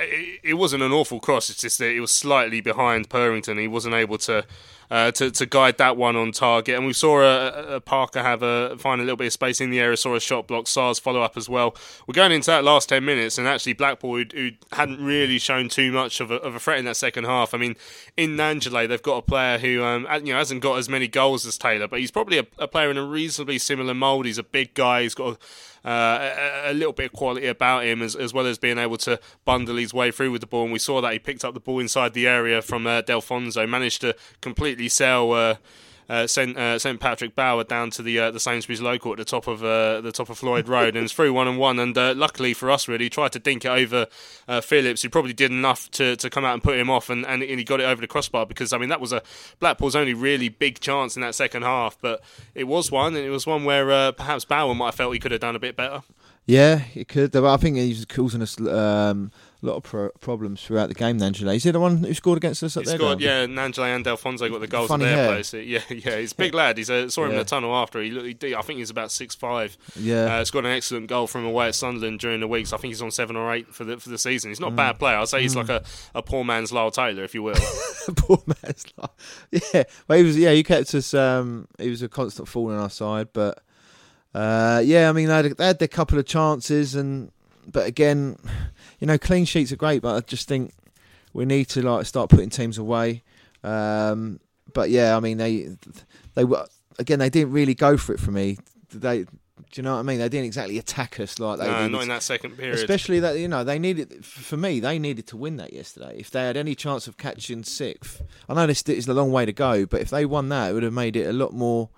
it, wasn't an awful cross. It's just that it was slightly behind Purrington. He wasn't able to uh, to, to guide that one on target. And we saw a, a Parker have a find a little bit of space in the area, saw a shot block, Sarr's follow up as well. We're going into that last 10 minutes, and actually Blackpool, who, who hadn't really shown too much of a, of a, threat in that second half. I mean, in Gnanduillet, they've got a player who um, you know hasn't got as many goals as Taylor, but he's probably a, a player in a reasonably similar mould. He's a big guy, he's got a uh, a, a, little bit of quality about him, as, as well as being able to bundle his way through with the ball. And we saw that he picked up the ball inside the area from uh, Delfouneso, managed to completely sell. Uh, uh, sent uh, sent Patrick Bauer down to the uh, the Sainsbury's local at the top of uh, the top of Floyd Road, and it's through one and one. And uh, luckily for us, really, tried to dink it over uh, Phillips, who probably did enough to, to come out and put him off, and, and, he got it over the crossbar because I mean that was a Blackpool's only really big chance in that second half, but it was one, and it was one where perhaps Bauer might have felt he could have done a bit better. Yeah, it could. I think he's causing us. Um, a lot of pro- problems throughout the game. Gnanduillet, is he the one who scored against us? Up he scored, yeah. Gnanduillet and Delfouneso got the goals Funny at their hair. place. [LAUGHS] Yeah, yeah. He's a big lad. He's a, saw him yeah. in the tunnel after. He, he, I think he's about six five. Yeah, uh, scored an excellent goal from away at Sunderland during the weeks. I think he's on seven or eight for the for the season. He's not mm. a bad player. I'd say he's mm. like a, a poor man's Lyle Taylor, if you will. [LAUGHS] poor man's Lyle. Yeah, well, he was. Yeah, he kept us. Um, he was a constant fool on our side, but. Uh, yeah, I mean they had, they had their couple of chances, and but again, you know, clean sheets are great, but I just think we need to like start putting teams away. Um, but yeah, I mean, they they were again, they didn't really go for it for me. They, do you know what I mean? They didn't exactly attack us like they no, did. not in that second period. Especially that you know they needed for me they needed to win that yesterday. If they had any chance of catching sixth, I know this is a long way to go, but if they won that, it would have made it a lot more,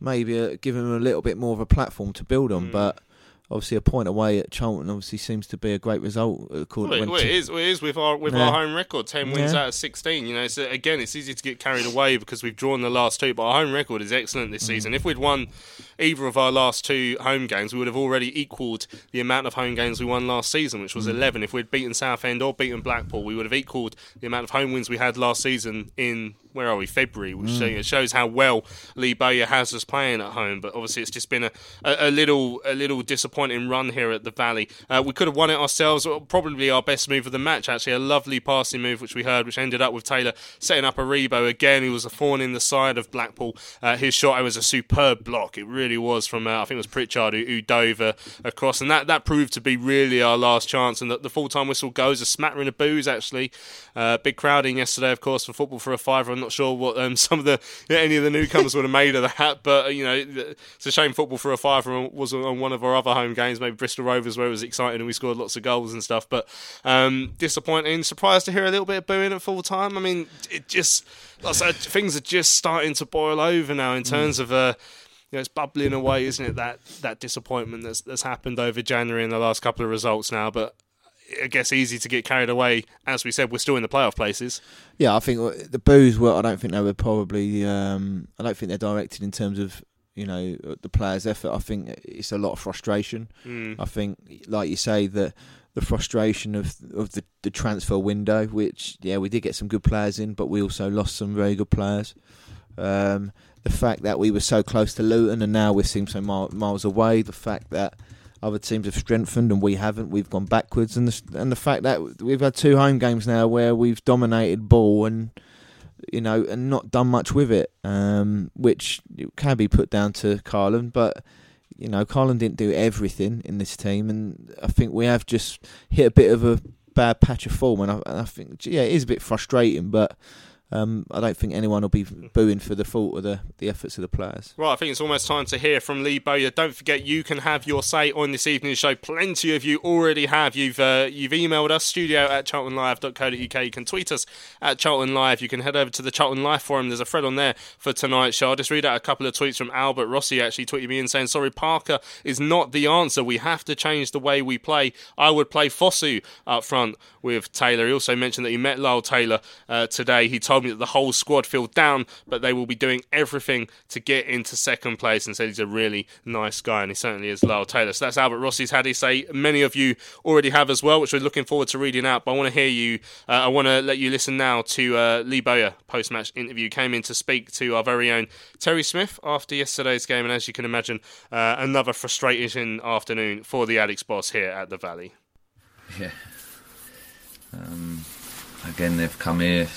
maybe a, given them a little bit more of a platform to build on. Mm. But obviously a point away at Charlton obviously seems to be a great result. Well, it, well, it is. Well, it is with our with yeah. our home record, ten wins yeah. out of sixteen. You know, so again, it's easy to get carried away because we've drawn the last two, but our home record is excellent this mm. season. If we'd won either of our last two home games, we would have already equalled the amount of home games we won last season, which was mm. 11. If we'd beaten Southend or beaten Blackpool, we would have equalled the amount of home wins we had last season in where are we February, which mm. shows how well Lee Bowyer has us playing at home. But obviously, it's just been a, a, a little a little disappointing run here at the Valley. Uh, we could have won it ourselves. Probably our best move of the match, actually, a lovely passing move which we heard, which ended up with Taylor setting up Aribo again. He was a thorn in the side of Blackpool. Uh, his shot was a superb block. It really was from uh, I think it was Pritchard who, who dove uh, across, and that that proved to be really our last chance. And that the full time whistle goes a smattering of boos actually. Uh, big crowding yesterday, of course, for football for a fiver. I'm not sure what um, [LAUGHS] some of the any of the newcomers would have made of that, but you know, it's a shame football for a fiver was on one of our other home games, maybe Bristol Rovers, where it was exciting and we scored lots of goals and stuff. But um, disappointing. Surprised to hear a little bit of booing at full time. I mean, it just like said, things are just starting to boil over now in terms mm. of. Uh, you know, it's bubbling away, isn't it? That that disappointment that's that's happened over January in the last couple of results now. But I guess easy to get carried away. As we said, we're still in the playoff places. Yeah, I think the boos were. I don't think they were probably. Um, I don't think they're directed in terms of you know the players' effort. I think it's a lot of frustration. Mm. I think, like you say, that the frustration of of the, the transfer window, which yeah, we did get some good players in, but we also lost some very good players. Um, the fact that we were so close to Luton and now we seem so miles away. The fact that other teams have strengthened and we haven't. We've gone backwards, and the and the fact that we've had two home games now where we've dominated ball and you know and not done much with it, um, which can be put down to Karlan, but. You know, Karlan didn't do everything in this team, and I think we have just hit a bit of a bad patch of form. And I, and I think, yeah, it is a bit frustrating, but um, I don't think anyone will be booing for the fault of the, the efforts of the players. Right, I think it's almost time to hear from Lee Bowyer. Don't forget, you can have your say on this evening's show. Plenty of you already have. You've uh, you've emailed us, studio at charltonlive.co.uk. You can tweet us at Charlton Live. You can head over to the Charlton Live forum. There's a thread on there for tonight's show. I'll just read out a couple of tweets from Albert Rossi, actually tweeted me in saying, Sorry, Parker is not the answer. We have to change the way we play. I would play Fosu up front with Taylor. He also mentioned that he met Lyle Taylor uh, today. He told me that the whole squad feel down, but they will be doing everything to get into second place and said he's a really nice guy, and he certainly is Lyle Taylor. So that's Albert Rossi's had he say. Many of you already have as well, which we're looking forward to reading out, but I want to hear you. Uh, I want to let you listen now to uh, Lee Bowyer post match interview. Came in to speak to our very own Terry Smith after yesterday's game, and as you can imagine, uh, another frustrating afternoon for the Addicks boss here at the Valley. Yeah, um, again, they've come here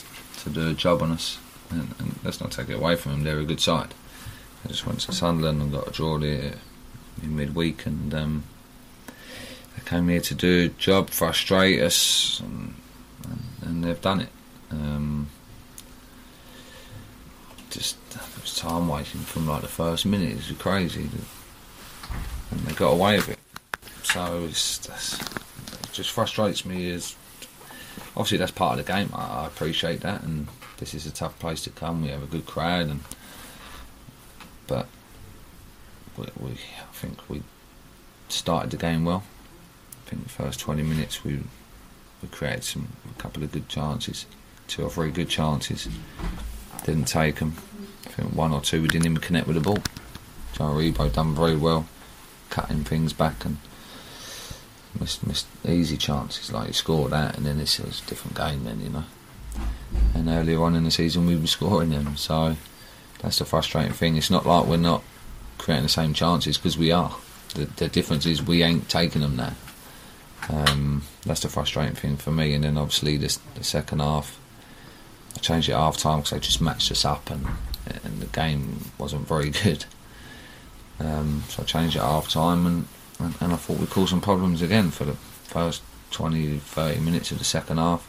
to do a job on us. and, and let's not take it away from them. They're a good side. I just went to Sunderland and got a draw there in midweek, and um, they came here to do a job, frustrate us, and, and, and they've done it. Um, just it was time wasting from like the first minute. It was crazy, and they got away with it. So it just frustrates me. Is obviously that's part of the game. I, I appreciate that, and this is a tough place to come. We have a good crowd, and but we, we I think we started the game well. I think the first 20 minutes we we created some a couple of good chances, two or three good chances. Didn't take them. I think one or two we didn't even connect with the ball. Joe Aribo done very well, cutting things back and missed, missed easy chances. Like he scored that, and then this was a different game. Then you know, and earlier on in the season we were scoring them. So that's the frustrating thing. It's not like we're not creating the same chances because we are. The, the difference is we ain't taking them now. Um, that's the frustrating thing for me. And then obviously this, the second half, I changed it half time because they just matched us up and and the game wasn't very [LAUGHS] good. Um, so I changed it half time and, and, and I thought we caused some problems again for the first 20, 30 minutes of the second half.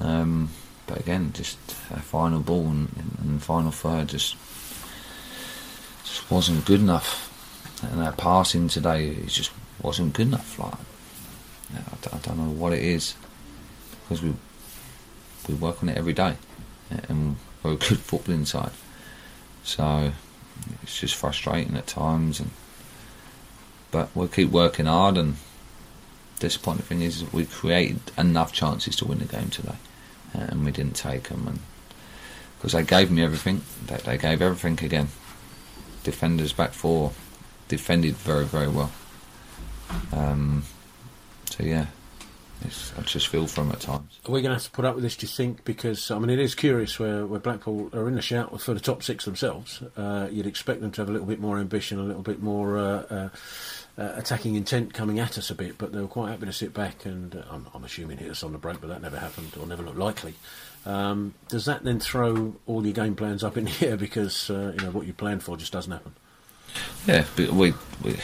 Um, but again, just a final ball and, and final third just just wasn't good enough. And our passing today it just wasn't good enough. Like I don't, I don't know what it is because we we work on it every day, and we're a good [LAUGHS] footballing side. So it's just frustrating at times, and but we'll keep working hard. And disappointing thing is we created enough chances to win the game today, and we didn't take them. And because they gave me everything, they, they gave everything again. Defenders back four defended very very well. Um, so yeah, I just feel for them at times. Are we going to have to put up with this, do you think? Because, I mean, it is curious where, where Blackpool are in the shout for the top six themselves. Uh, you'd expect them to have a little bit more ambition, a little bit more uh, uh, uh, attacking intent coming at us a bit, but they were quite happy to sit back and, uh, I'm, I'm assuming, hit us on the break, but that never happened or never looked likely. Um, does that then throw all your game plans up in the [LAUGHS] air because, uh, you know, what you planned for just doesn't happen? Yeah, but we we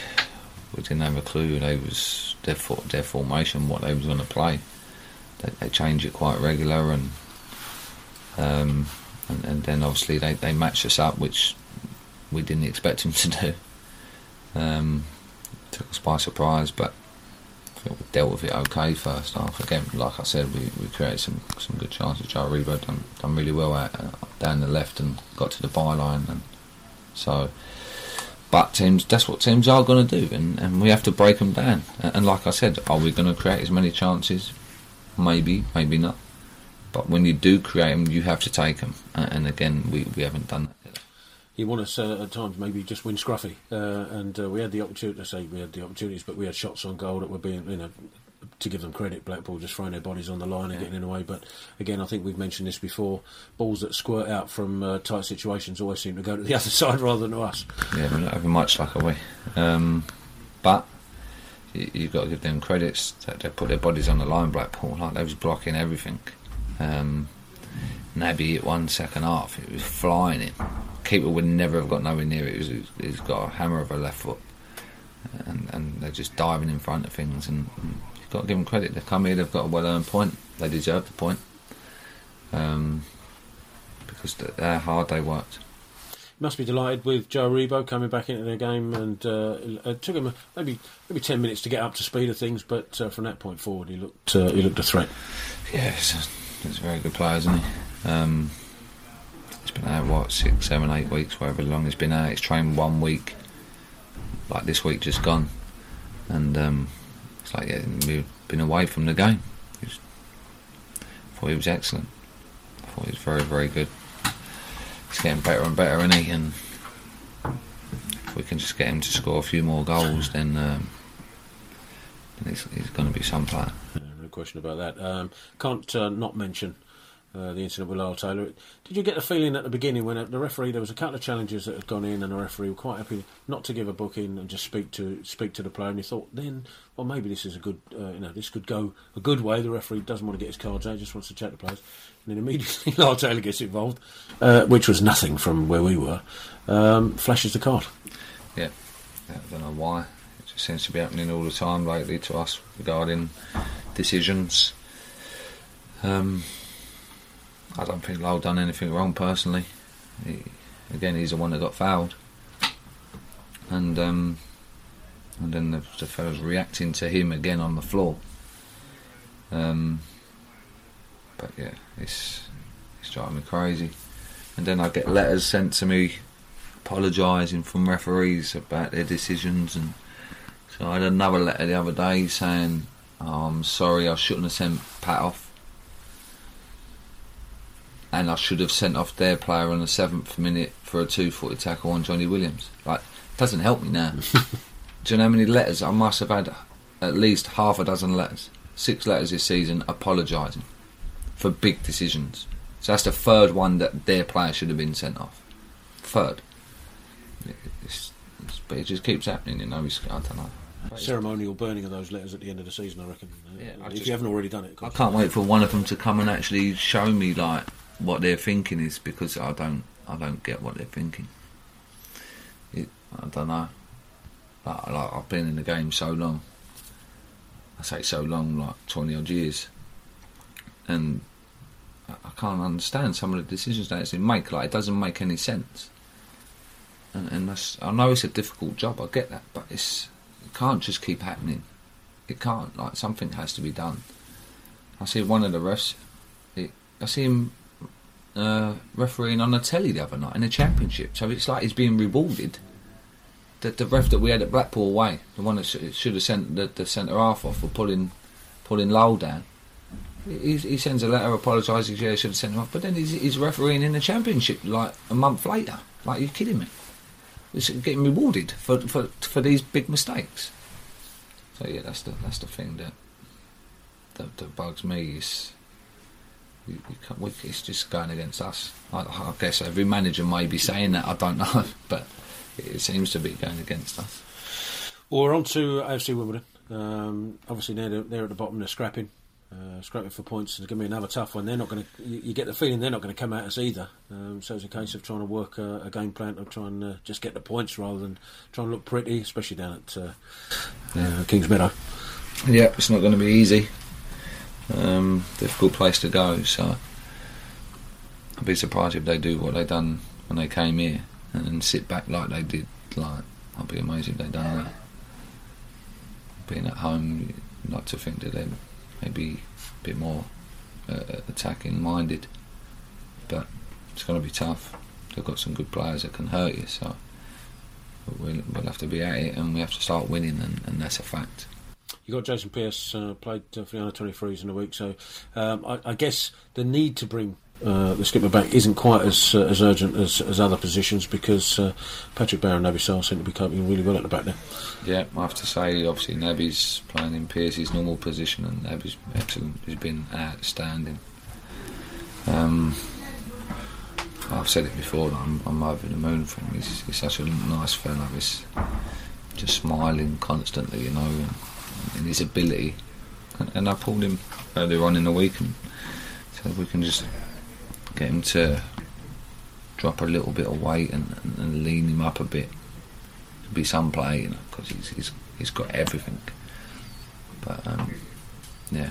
we didn't have a clue they was their their formation, what they was going to play. They, they change it quite regular, and um, and, and then obviously they they matched us up, which we didn't expect them to do. Um, took us by surprise, but we dealt with it okay first half. Again, like I said, we, we created some some good chances. Joe Aribo done done really well at, uh, down the left and got to the byline, and so. But teams, that's what teams are going to do, and, and we have to break them down. And, and like I said, are we going to create as many chances? Maybe, maybe not. But when you do create them, you have to take them. And, and again, we, we haven't done that. You want us uh, at times maybe just win scruffy, uh, and uh, we had the opportunity. to say we had the opportunities, but we had shots on goal that were being, you know, to give them credit, Blackpool just throwing their bodies on the line and Yeah. getting in the way. But again, I think we've mentioned this before. Balls that squirt out from uh, tight situations always seem to go to the [LAUGHS] other side rather than to us. Yeah, we're not having much luck, are we? Um, but you, you've got to give them credits that they put their bodies on the line. Blackpool, like they was blocking everything. Um, Naby hit one second half; it was flying in. Keeper would never have got nowhere near it. he's got a hammer of a left foot, and, and they're just diving in front of things. And, you've got to give them credit. They've come here; they've got a well-earned point. They deserve the point um, because how hard they worked. Must be delighted with Joe Aribo coming back into their game, and uh, it took him maybe maybe ten minutes to get up to speed of things, but uh, from that point forward, he looked uh, he looked a threat. Yeah, he's a, he's a very good player, isn't he? Um, been out, what, six, seven, eight weeks, whatever long he's been out. He's trained one week, like this week just gone. And um, it's like, yeah, we've been away from the game. Was, I thought he was excellent. I thought he was very, very good. He's getting better and better, isn't he? And if we can just get him to score a few more goals, then, um, then he's, he's going to be some player. No question about that. Um, can't uh, not mention uh, the incident with Lyle Taylor. Did you get the feeling at the beginning when the referee there was a couple of challenges that had gone in and the referee were quite happy not to give a booking and just speak to speak to the player and you thought then well maybe this is a good uh, you know this could go a good way the referee doesn't want to get his cards out just wants to check the players and then immediately [LAUGHS] Lyle Taylor gets involved uh, which was nothing from where we were um, flashes the card Yeah, I don't know why. It just seems to be happening all the time lately to us regarding decisions. Um, I don't think Lowell done anything wrong personally. He, again, he's the one that got fouled, and um, and then the, the fella's reacting to him again on the floor. Um, but yeah, it's it's driving me crazy. And then I get letters sent to me apologising from referees about their decisions and so I had another letter the other day saying oh, I'm sorry I shouldn't have sent Pat off and I should have sent off their player on the seventh minute for a two footed tackle on Johnny Williams. Like doesn't help me now. [LAUGHS] Do you know how many letters? I must have had at least half a dozen letters. Six letters this season apologising for big decisions. So that's the third one that their player should have been sent off. Third. It's, it's, but it just keeps happening, you know. It's, I don't know. ceremonial burning of those letters at the end of the season I reckon. Yeah, I if just- you haven't already done it I can't wait for one of them to come and actually show me like what they're thinking is because I don't, I don't get what they're thinking. It, I don't know. Like, like I've been in the game so long. I say so long, like twenty odd years, and I, I can't understand some of the decisions that they make. Like it doesn't make any sense. And, and that's, I know it's a difficult job. I get that, but it's it can't just keep happening. It can't. Like something has to be done. I see one of the refs. It, I see him uh, refereeing on the telly the other night in the championship. So it's like he's being rewarded. The, the ref that we had at Blackpool away, the one that sh- should have sent the, the centre half off for pulling pulling Lowell down. He, he sends a letter apologising. Yeah, should have sent him off. But then he's, he's refereeing in the championship like a month later. Like, you're kidding me? He's getting rewarded for for for these big mistakes. So yeah, that's the that's the thing that that, that bugs me is we, we can't, we, it's just going against us. I, I guess every manager may be saying that. I don't know, [LAUGHS] but it seems to be going against us. Well, we're on to AFC Wimbledon. Um, obviously, they're, they're at the bottom. They're scrapping, uh, scrapping for points. It's going to be another tough one. They're not going to. You, you get the feeling they're not going to come at us either. Um, so it's a case of trying to work a, a game plan to try and uh, just get the points rather than try and look pretty, especially down at uh, uh, Kingsmeadow. Yeah, it's not going to be easy. Um, difficult place to go. So I'd be surprised if they do what they done when they came here and, sit back like they did. Like I'd be amazed if they done that. Being at home, like to think that they're maybe a bit more uh, attacking minded, but it's going to be tough. They've got some good players that can hurt you, so we'll, we'll have to be at it and we have to start winning, and, and that's a fact. You got Jason Pearce uh, played uh, for the under 23s in a week, so um, I, I guess the need to bring uh, the skipper back isn't quite as uh, as urgent as, as other positions because uh, Patrick Bauer and Naby seem to be coping really well at the back there. Yeah, I have to say, obviously, Naby's playing in Pearce's normal position, and Naby's excellent. He's been outstanding. Um, I've said it before. I'm, I'm over the moon for him. He's, he's such a nice fella. He's just smiling constantly, you know, and, and his ability. And, I pulled him earlier on in the week, and said we can just get him to drop a little bit of weight and, and, and lean him up a bit to be some play, you know, because he's, he's he's got everything. But um, yeah,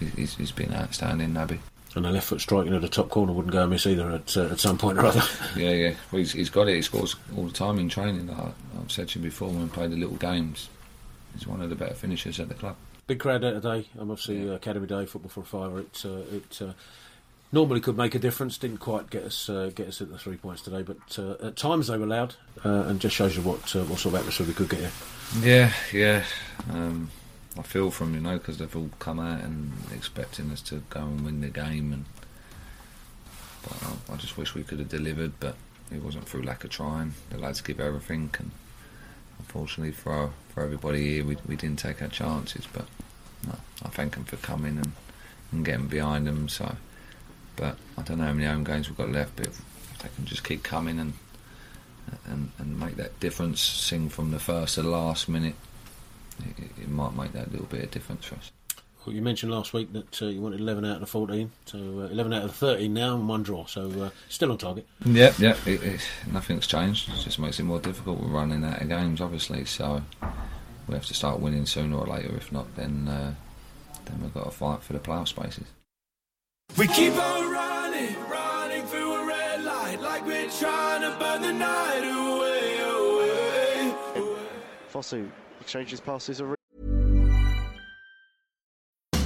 he- he's, he's been outstanding, Naby. And a left foot striking at the top corner wouldn't go amiss either at, uh, at some point or other. [LAUGHS] Yeah, yeah, well, he's, he's got it. He scores all the time in training. Like I've said to you before when we played the little games. He's one of the better finishers at the club. Big crowd there today. I'm obviously uh, Academy Day, football for a fiver. It uh, it uh, normally could make a difference. Didn't quite get us uh, get us at the three points today, but uh, at times they were loud, uh, and just shows you what uh, what sort of atmosphere we could get here. Yeah, yeah. Um, I feel from you know because they've all come out and expecting us to go and win the game, and but I, I just wish we could have delivered, but it wasn't through lack of trying. The lads give everything, and unfortunately for our, for everybody here, we we didn't take our chances. But no, I thank them for coming and and getting behind them. So But I don't know how many home games we've got left. But if they can just keep coming and and, and make that difference, sing from the first to the last minute, it, it might make that little bit of difference for us. Well, you mentioned last week that uh, you wanted 11 out of the 14, so uh, 11 out of the 13 now and one draw, so uh, still on target. Yeah, yeah, it, it, nothing's changed. It just makes it more difficult. We're running out of games, obviously, so we have to start winning sooner or later. If not, then uh, then we've got to fight for the playoff spaces. We keep on running, running through a red light like we're trying to burn the night away, away, away. Fosu exchanges passes a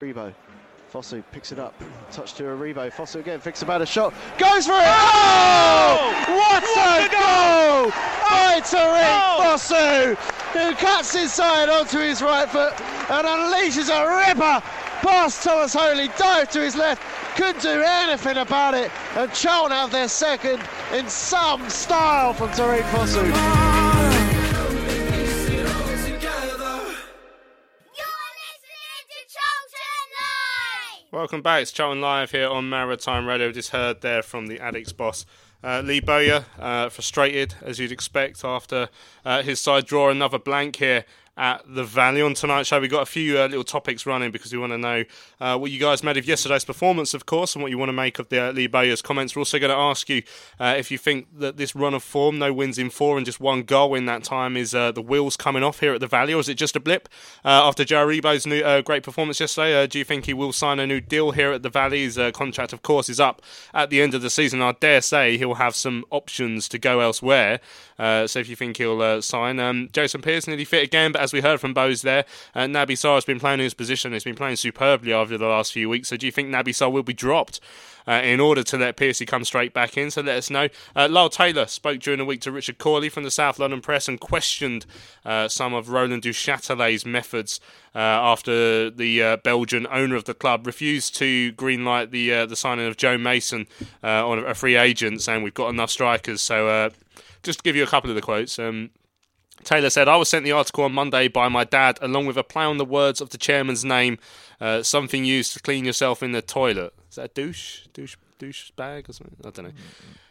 Rebo. Fosu picks it up. Touch to Aribo. Fosu again. Thinks about a shot. Goes for it. Oh! What, a goal! By Tariq Fosu, who cuts inside onto his right foot and unleashes a ripper past Thomas Holy. Dive to his left. Couldn't do anything about it. And Charlton have their second in some style from Tariq Fosu. Welcome back. It's Charlton Live here on Maritime Radio. Just heard there from the Addicks boss, uh, Lee Bowyer, uh, frustrated as you'd expect after uh, his side draw another blank here at the Valley. On tonight's show, we've got a few uh, little topics running because we want to know uh, what you guys made of yesterday's performance, of course, and what you want to make of the uh, Lee Bowyer's comments. We're also going to ask you uh, if you think that this run of form, no wins in four and just one goal in that time, is uh, the wheels coming off here at the Valley, or is it just a blip? Uh, after Joe Aribo's great performance yesterday, do you think he will sign a new deal here at the Valley? His contract, of course, is up at the end of the season. I dare say he'll have some options to go elsewhere. so if you think he'll sign, um, Jason Pearce nearly fit again, but as we heard from Bose there, uh, Naby Sarr has been playing in his position. He's been playing superbly over the last few weeks. So do you think Naby Sarr will be dropped? Uh, in order to let Piercy come straight back in. So let us know. Uh, Lyle Taylor spoke during the week to Richard Cawley from the South London Press and questioned uh, some of Roland Duchâtelet's methods uh, after the uh, Belgian owner of the club refused to greenlight the uh, the signing of Joe Mason on a free agent, saying we've got enough strikers. So just to give you a couple of the quotes. Um, Taylor said, I was sent the article on Monday by my dad, along with a play on the words of the chairman's name, uh, something used to clean yourself in the toilet. Is that douche? Douche? Douche bag or something? I don't know.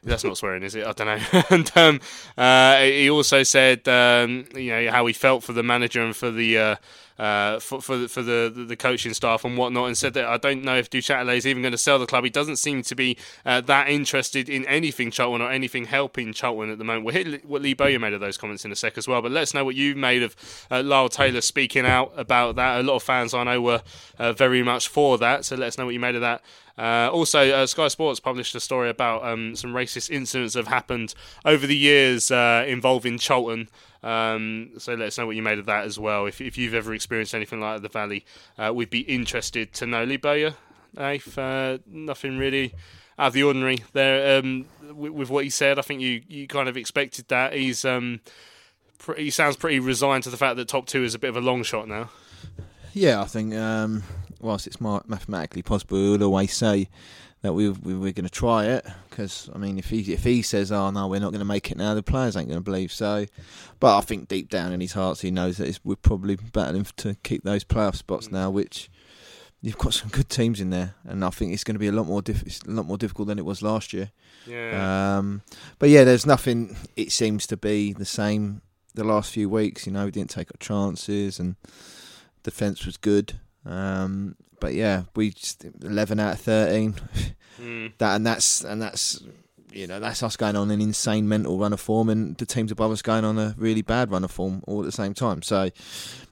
That's not swearing, is it? I don't know. [LAUGHS] and um, uh, he also said, um, you know, how he felt for the manager and for the uh, uh, for for the, for the the coaching staff and whatnot, and said that I don't know if Duchâtelet is even going to sell the club. He doesn't seem to be uh, that interested in anything Charlton or anything helping Charlton at the moment. We'll hit what Lee Bowyer made of those comments in a sec as well, but let's know what you've made of uh, Lyle Taylor speaking out about that. A lot of fans I know were uh, very much for that, so let us know what you made of that. Uh, also, uh, Sky Sports published a story about um, some racist incidents have happened over the years uh, involving Charlton. Um, so let us know what you made of that as well. If, if you've ever experienced anything like the Valley, uh, we'd be interested to know. Lee Bowyer, If uh, nothing really out of the ordinary there um, with, with, what he said. I think you, you kind of expected that. He's um, he sounds pretty resigned to the fact that top two is a bit of a long shot now. Yeah, I think um, whilst it's mathematically possible, we would always say that we, we we're going to try it because I mean if he if he says oh no we're not going to make it now the players ain't going to believe so. But I think deep down in his heart he knows that we're probably battling to keep those playoff spots now which you've got some good teams in there and I think it's going to be a lot more diff- a lot more difficult than it was last year. Yeah. Um, but yeah there's nothing it seems to be the same the last few weeks you know we didn't take our chances and defence was good. Um, but yeah, we just eleven out of thirteen. Mm. [LAUGHS] That and that's and that's you know that's us going on an insane mental run of form, and the teams above us going on a really bad run of form all at the same time. So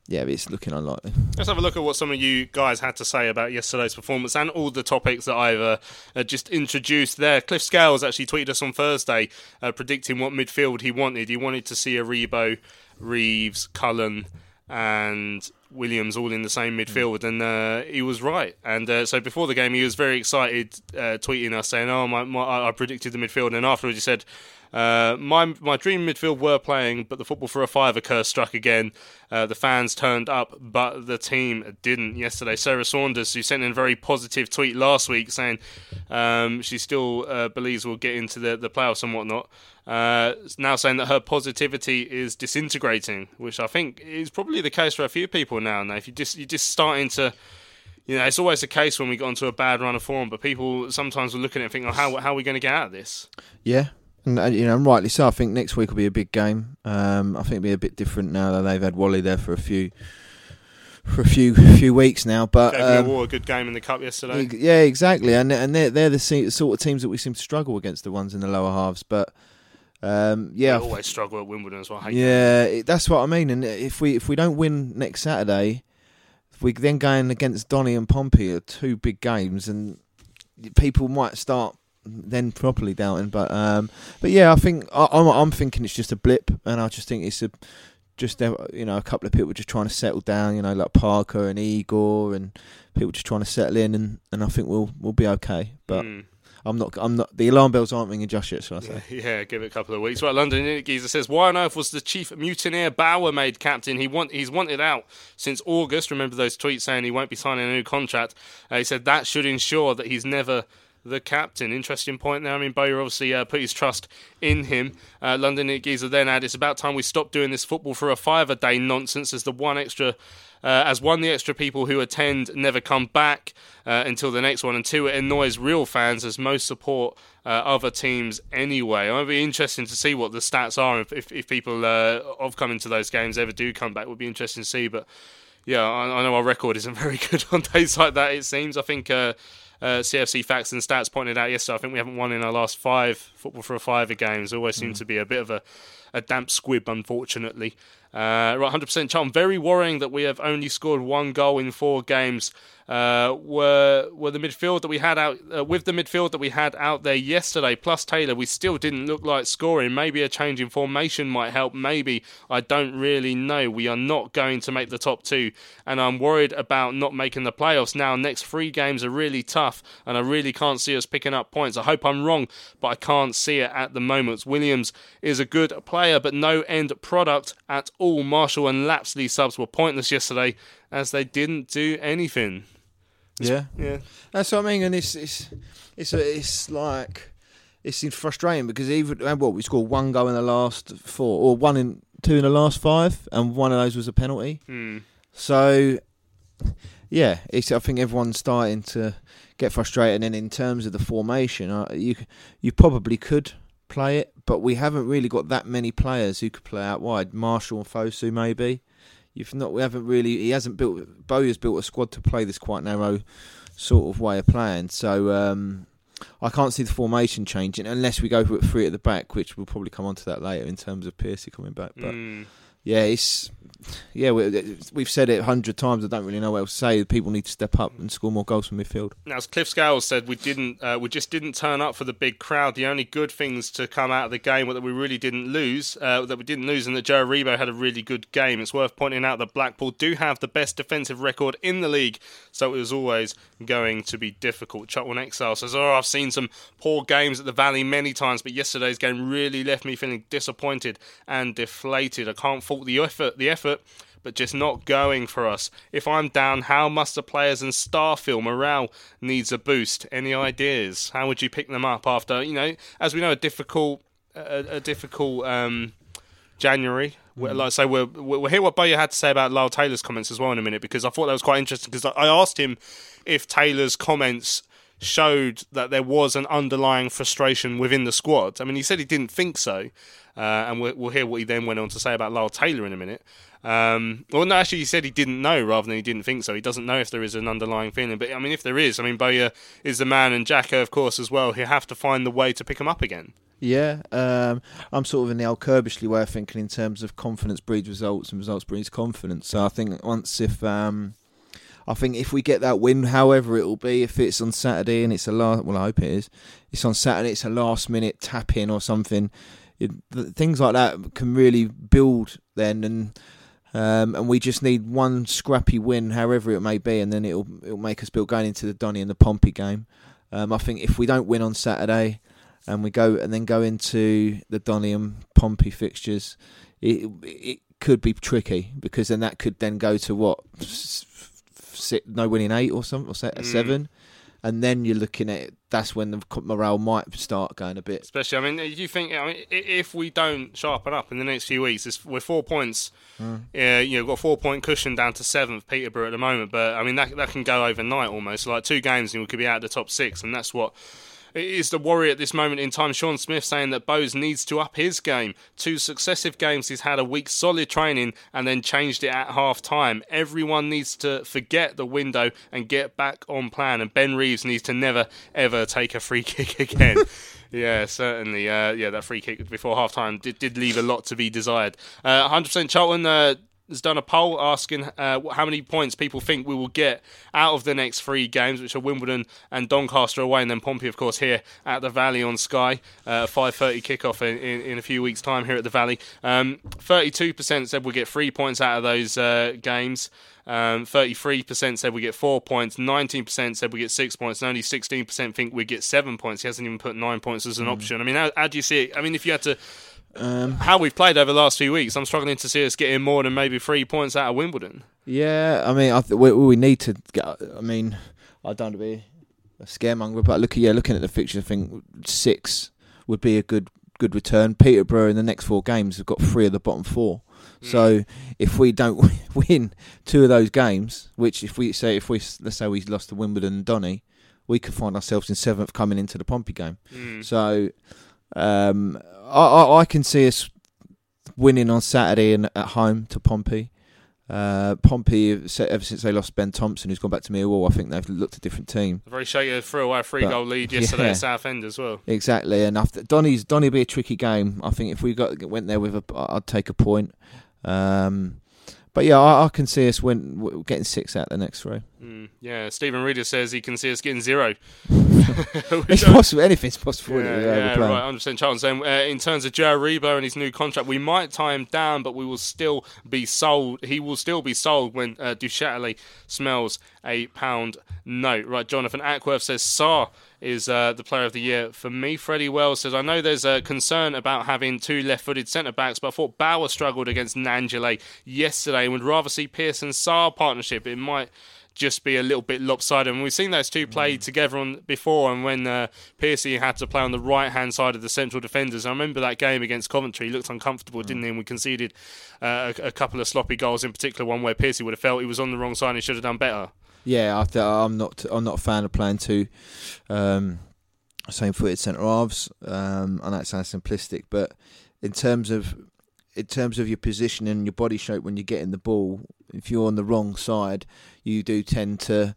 yeah, it's looking unlikely. Let's have a look at what some of you guys had to say about yesterday's performance and all the topics that I've uh, uh, just introduced there. Cliff Scales actually tweeted us on Thursday uh, predicting what midfield he wanted. He wanted to see Aribo, Reeves, Cullen, and Williams all in the same midfield, and uh, he was right. And uh, so before the game, he was very excited, uh, tweeting us saying, "Oh, my, my, I predicted the midfield." And afterwards, he said, uh, "My my dream midfield were playing, but the football for a fiver curse struck again. Uh, the fans turned up, but the team didn't." Yesterday, Sarah Saunders, who sent in a very positive tweet last week, saying um, she still uh, believes we'll get into the the playoffs and whatnot. Uh, now saying that her positivity is disintegrating, which I think is probably the case for a few people now. Now, if you just you're just starting to, you know, it's always the case when we get onto a bad run of form, but people sometimes will look at it and think, "Oh, how how are we going to get out of this?" Yeah, and uh, you know, and rightly so. I think next week will be a big game. Um, I think it'll be a bit different now that they've had Wally there for a few for a few [LAUGHS] few weeks now. But Gave um, a good game in the cup yesterday. yeah, exactly, and and they're they're the sort of teams that we seem to struggle against the ones in the lower halves. But um, yeah, We always struggle at Wimbledon as well. Hate yeah, it, that's what I mean. And if we if we don't win next Saturday, if we then going against Donny and Pompey are two big games, and people might start then properly doubting. But um, but yeah, I think I, I'm I'm thinking it's just a blip, and I just think it's a just uh, you know a couple of people just trying to settle down. You know, like Parker and Igor, and people just trying to settle in, and, and I think we'll we'll be okay. But. Mm. I'm not. I'm not. The alarm bells aren't ringing just yet. Shall I say? [LAUGHS] Yeah, give it a couple of weeks. Right, London Geezer says, "Why on earth was the chief mutineer Bauer made captain? He want he's wanted out since August. Remember those tweets saying he won't be signing a new contract? Uh, he said that should ensure that he's never." The captain. Interesting point there. I mean, Bowyer obviously uh, put his trust in him. Uh, London Geezer then added, "It's about time we stop doing this football for a five a day nonsense." As the one extra uh, as one, the extra people who attend never come back uh, until the next one, and two, it annoys real fans as most support uh, other teams anyway. It might be interesting to see what the stats are if, if, if people uh, of coming to those games ever do come back. Would be interesting to see, but yeah, I, I know our record isn't [LAUGHS] very good on days like that. It seems. I think. Uh, uh, CFC Facts and Stats pointed out yesterday. I think we haven't won in our last five football for a fiver games. Always seems to be a bit of a, a damp squib, unfortunately. Uh, right, 100% charm. Very worrying that we have only scored one goal in four games. Uh, were were the midfield that we had out uh, with the midfield that we had out there yesterday, plus Taylor, we still didn't look like scoring. Maybe a change in formation might help. Maybe I don't really know. We are not going to make the top two, and I'm worried about not making the playoffs. Now, next three games are really tough, and I really can't see us picking up points. I hope I'm wrong, but I can't see it at the moment. Williams is a good player, but no end product at all. Marshall and Lapslie subs were pointless yesterday as they didn't do anything. Yeah, Yeah. That's what I mean, and it's it's it's a, it's like it's frustrating because even what we scored one goal in the last four, or one in two in the last five, and one of those was a penalty. Hmm. So yeah, it's I think everyone's starting to get frustrated. And in terms of the formation, uh, you you probably could play it, but we haven't really got that many players who could play out wide. Marshall and Fosu maybe. You've not. We haven't really. He hasn't built. Bowyer's built a squad to play this quite narrow sort of way of playing. So um, I can't see the formation changing unless we go for it three at the back, which we'll probably come on to that later in terms of Piercy coming back. But Mm. yeah, it's yeah. We, we've said it a hundred times. I don't really know what else to say. People need to step up and score more goals from midfield. Now, as Cliff Scales said, we didn't, uh, we just didn't turn up for the big crowd. The only good things to come out of the game were that we really didn't lose, uh, that we didn't lose, and that Joe Aribo had a really good game. It's worth pointing out that Blackpool do have the best defensive record in the league, so it was always going to be difficult. Charlton Exile says, "Oh, I've seen some poor games at the Valley many times, but yesterday's game really left me feeling disappointed and deflated. I can't fault the effort, the effort." But just not going for us. If I'm down, how must the players and staff feel? Morale needs a boost. Any ideas? How would you pick them up after you know, as we know, a difficult, a, a difficult um, January. we Like I say, we'll, we'll hear what Bowyer had to say about Lyle Taylor's comments as well in a minute because I thought that was quite interesting because I asked him if Taylor's comments showed that there was an underlying frustration within the squad. I mean, he said he didn't think so, uh, and we'll, we'll, hear what he then went on to say about Lyle Taylor in a minute. Um, well, no, actually, he said he didn't know rather than he didn't think so. He doesn't know if there is an underlying feeling. But I mean, if there is, I mean, Bowyer is the man, and Jacko, of course, as well. He'll have to find the way to pick him up again. Yeah, um, I'm sort of in the Al Curbishley way of thinking in terms of confidence breeds results and results breeds confidence. So I think once if um, I think if we get that win, however it will be, if it's on Saturday and it's a last, well, I hope it is. It's on Saturday. It's a last minute tap in or something. It, things like that can really build then, and um, and we just need one scrappy win, however it may be, and then it'll it'll make us build going into the Donny and the Pompey game. Um, I think if we don't win on Saturday, and we go and then go into the Donny and Pompey fixtures, it it could be tricky because then that could then go to what no winning eight or something or set, mm. seven and then you're looking at it, that's when the morale might start going a bit. Especially, I mean, you think I mean, if we don't sharpen up in the next few weeks, we're four points. Mm. Uh, you know, got four point cushion down to seventh, Peterborough at the moment. But I mean, that that can go overnight almost. Like two games, and we could be out of the top six, and that's what is the worry at this moment in time. Sean Smith saying that Bowes needs to up his game. Two successive games, he's had a week solid training and then changed it at half time. Everyone needs to forget the window and get back on plan. And Ben Reeves needs to never, ever take a free [LAUGHS] kick again. Yeah, certainly. Uh, yeah, that free kick before half time did, did leave a lot to be desired. Uh, 100% Charlton. Uh, has done a poll asking uh, how many points people think we will get out of the next three games, which are Wimbledon and Doncaster away, and then Pompey, of course, here at the Valley on Sky. Uh, 5:30 kickoff in, in, in, a few weeks' time here at the Valley. Um, 32% said we'll get three points out of those uh, games. Um, 33% said we get four points. 19% said we get six points. And only 16% think we get seven points. He hasn't even put nine points as an mm. option. I mean, how, how do you see it? I mean, if you had to um, how we've played over the last few weeks, I'm struggling to see us getting more than maybe three points out of Wimbledon. Yeah, I mean, I th- we, we, need to get. I mean, I don't want to be a scaremonger, but look, yeah, looking at the fixture, I think six would be a good good return. Peterborough in the next four games have got three of the bottom four. Mm. So if we don't [LAUGHS] win two of those games, which if we say if we let's say we lost to Wimbledon and Donny, we could find ourselves in seventh coming into the Pompey game. Mm. So um, I, I, I, can see us winning on Saturday and at home to Pompey. Uh, Pompey, ever since they lost Ben Thompson, who's gone back to Millwall, I think they've looked a different team. A very shaky three-away three-goal lead yesterday yeah, at Southend as well. Exactly, and after Donny's Donny be a tricky game. I think if we got went there with a, I'd take a point. Um, but yeah, I, I, can see us win, getting six out the next three. Mm, yeah, Stephen Reader says he can see us getting zero. [LAUGHS] [LAUGHS] it's possible. Anything's possible. Yeah, yeah, yeah right. Just saying, Charles. Saying, uh, in terms of Joe Aribo and his new contract, we might tie him down, but we will still be sold. He will still be sold when uh, Duchâtelet smells a pound note. Right, Jonathan Ackworth says Sarr is uh, the player of the year for me. Freddie Wells says, I know there's a concern about having two left footed centre backs, but I thought Bauer struggled against Gnanduillet yesterday and would rather see Pearson Sarr partnership. It might just be a little bit lopsided. And we've seen those two play mm. together on before, and when uh, Piercy had to play on the right hand side of the central defenders. I remember that game against Coventry. He looked uncomfortable, mm. didn't he? And we conceded uh, a, a, couple of sloppy goals, in particular one where Piercy would have felt he was on the wrong side and should have done better. Yeah, I I'm not. I'm not a fan of playing two um, same-footed centre halves. Um, know that sounds simplistic, but in terms of in terms of your position and your body shape when you're getting the ball, if you're on the wrong side, you do tend to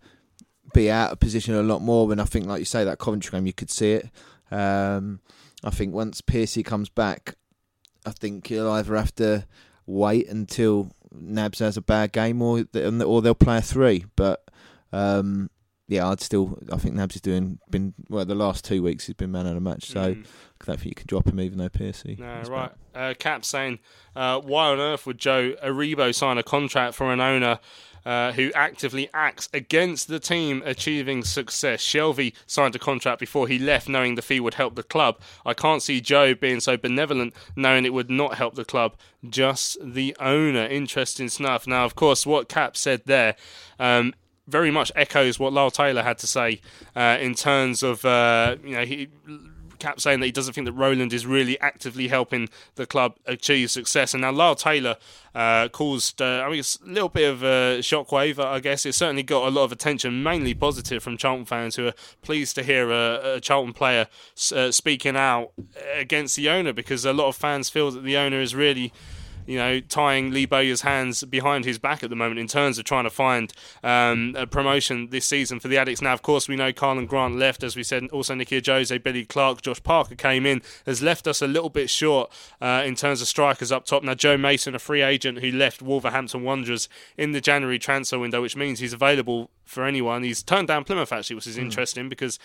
be out of position a lot more. And I think, like you say, that Coventry game, you could see it. Um, I think once Piercy comes back, I think he'll either have to wait until Nabs has a bad game, or or they'll play a three. But um, yeah, I'd still. I think Nabs is doing been well. The last two weeks he's been man of the match, so mm. I don't think you can drop him even though Piercy. No, right. Uh, Cap saying, uh, why on earth would Joe Aribo sign a contract for an owner? Uh, who actively acts against the team achieving success. Shelvey signed a contract before he left, knowing the fee would help the club. I can't see Joe being so benevolent, knowing it would not help the club, just the owner. Interesting stuff. Now, of course, what Cap said there um, very much echoes what Lyle Taylor had to say uh, in terms of uh, you know he Cap saying that he doesn't think that Roland is really actively helping the club achieve success. And now Lyle Taylor uh, caused, uh, I mean, it's a little bit of a shockwave, I guess. It certainly got a lot of attention, mainly positive from Charlton fans who are pleased to hear a, a Charlton player uh, speaking out against the owner because a lot of fans feel that the owner is really you know, tying Lee Bowyer's hands behind his back at the moment in terms of trying to find um, a promotion this season for the Addicks. Now, of course, we know Karlan Grant left, as we said. Also, Nicky Ajose, Billy Clarke, Josh Parker came in, has left us a little bit short uh, in terms of strikers up top. Now, Joe Mason, a free agent who left Wolverhampton Wanderers in the January transfer window, which means he's available for anyone. He's turned down Plymouth actually, which is mm. interesting because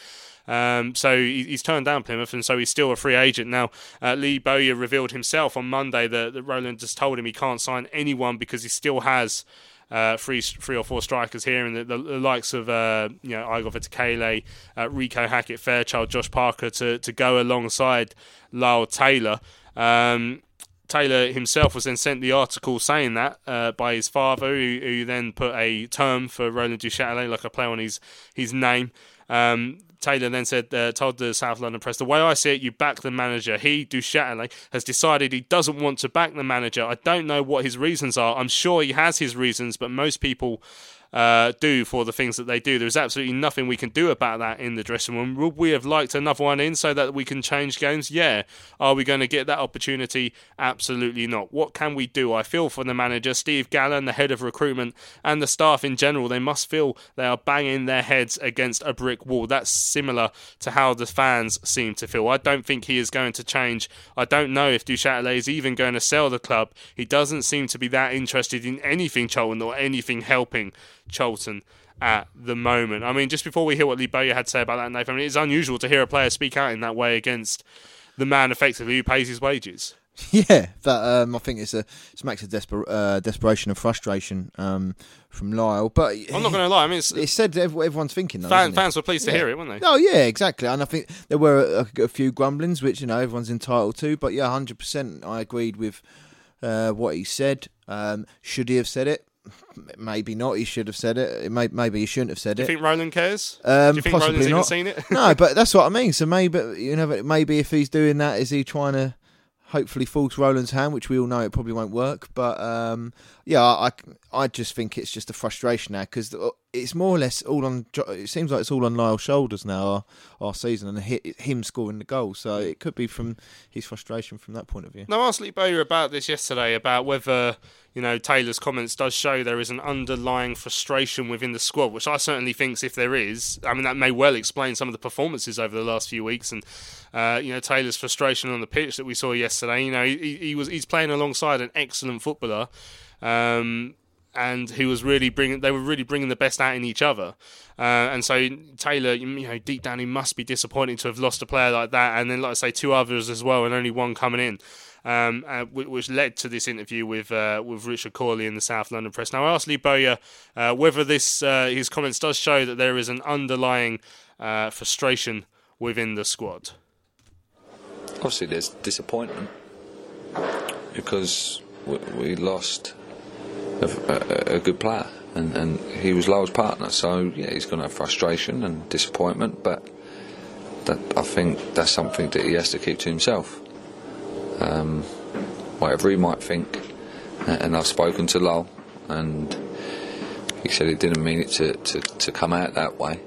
um, so he, he's turned down Plymouth, and so he's still a free agent now. Uh, Lee Bowyer revealed himself on Monday that, that Roland just told him he can't sign anyone because he still has. Uh, three, three or four strikers here, and the, the, the likes of uh, you know Igor Vetokele, uh, Reeco Hackett, Fairchild, Josh Parker to to go alongside Lyle Taylor. Um, Taylor himself was then sent the article saying that uh, by his father, who, who, then put a term for Roland Duchâtelet, like a play on his his name. Um, Taylor then said, uh, told the South London Press, the way I see it, you back the manager. He, Duchâtelet, has decided he doesn't want to back the manager. I don't know what his reasons are. I'm sure he has his reasons, but most people uh, do for the things that they do. There's absolutely nothing we can do about that in the dressing room. Would we have liked another one in so that we can change games? Yeah. Are we going to get that opportunity? Absolutely not. What can we do? I feel for the manager, Steve Gallen, the head of recruitment, and the staff in general. They must feel they are banging their heads against a brick wall. That's similar to how the fans seem to feel. I don't think he is going to change. I don't know if Duchâtelet is even going to sell the club. He doesn't seem to be that interested in anything Charlton or anything helping Charlton at the moment. I mean, just before we hear what Lee Bowyer had to say about that, Nathan, I mean, it's unusual to hear a player speak out in that way against the man effectively who pays his wages. [LAUGHS] Yeah, that um, I think it's a smacks of desper- uh, desperation and frustration um, from Lyle. But I'm not going to lie. I mean, it's, it's said everyone's thinking. Though, fan, fans were pleased yeah. to hear it, weren't they? Oh yeah, exactly. And I think there were a, a few grumblings, which you know everyone's entitled to. But yeah, hundred percent, I agreed with uh, what he said. Um, should he have said it? Maybe not. He should have said it. it May, maybe he shouldn't have said it. Do you think Roland cares? Um, Do you think possibly Roland's not. even seen it? no, [LAUGHS] but that's what I mean. So maybe you know, maybe if he's doing that, is he trying to hopefully force Roland's hand, which we all know it probably won't work. But um, yeah, I, I just think it's just a frustration now because it's more or less all on. It seems like it's all on Lyle's shoulders now our, our season and him scoring the goal. So it could be from his frustration from that point of view. Now, I asked Lee Bowyer about this yesterday about whether you know Taylor's comments does show there is an underlying frustration within the squad, which I certainly think if there is, I mean that may well explain some of the performances over the last few weeks and uh, you know Taylor's frustration on the pitch that we saw yesterday. You know he, he was he's playing alongside an excellent footballer. Um, and he was really bringing they were really bringing the best out in each other. Uh, and so Taylor you know deep down he must be disappointed to have lost a player like that and then like I say two others as well and only one coming in um, uh, which led to this interview with uh, with Richard Cawley in the South London Press. Now I asked Lee Bowyer uh, whether this uh, his comments does show that there is an underlying uh, frustration within the squad. Obviously there's disappointment because we, we lost a, a, good player, and, and, he was Lyle's partner. So yeah, he's going to have frustration and disappointment, but that I think that's something that he has to keep to himself. Um, whatever he might think, and I've spoken to Lyle, and he said he didn't mean it to, to, to come out that way,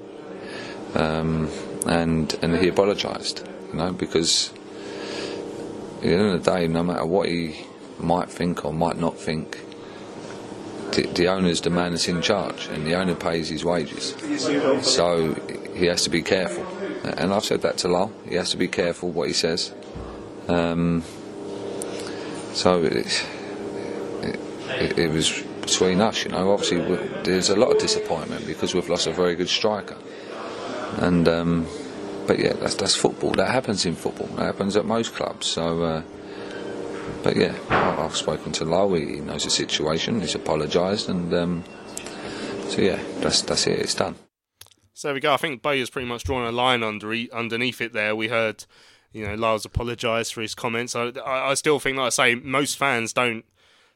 um, and and he apologised, you know, because at the end of the day, no matter what he might think or might not think, the, owner's the man that's in charge, and the owner pays his wages. So he has to be careful. And I've said that to Lyle. He has to be careful what he says. Um, so it, it, it, was between us, you know. Obviously, there's a lot of disappointment because we've lost a very good striker. And um, but yeah, that's that's football. That happens in football. That happens at most clubs. So. Uh, but yeah, I've spoken to Lyle. He knows the situation. He's apologised, and um, so yeah, that's that's it. It's done. So there we go. I think Bowyer's pretty much drawn a line under underneath it. There, we heard, you know, Lyle's apologised for his comments. I, I, I still think, like I say, most fans don't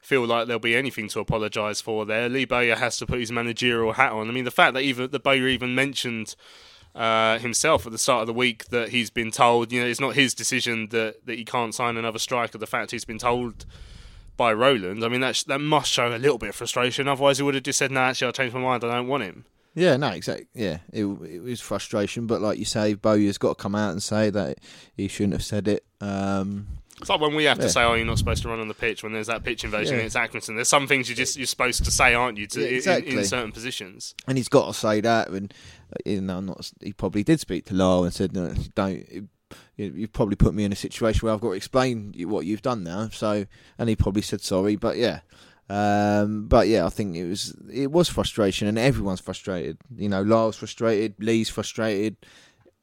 feel like there'll be anything to apologise for there. Lee Bowyer has to put his managerial hat on. I mean, the fact that even the Bowyer even mentioned uh, himself at the start of the week that he's been told, you know, it's not his decision that, that he can't sign another striker. The fact he's been told by Roland, I mean, that, sh- that must show a little bit of frustration. Otherwise, he would have just said, no, actually, I'll change my mind. I don't want him. Yeah, no, exactly. Yeah, it, it was frustration, but like you say, Bowyer's got to come out and say that he shouldn't have said it. Um, It's like when we have Yeah. to say, "Oh, you're not supposed to run on the pitch." When there's that pitch invasion Yeah. against Accrington, there's some things you just you're supposed to say, aren't you? To, Yeah, in- in, certain positions. and he's got to say that. And you know, I'm not. He probably did speak to Lyle and said, "No, don't." You, you've probably put me in a situation where I've got to explain what you've done now. So, and he probably said sorry, but yeah, um, but yeah, I think it was it was frustration, and everyone's frustrated. You know, Lyle's frustrated, Lee's frustrated,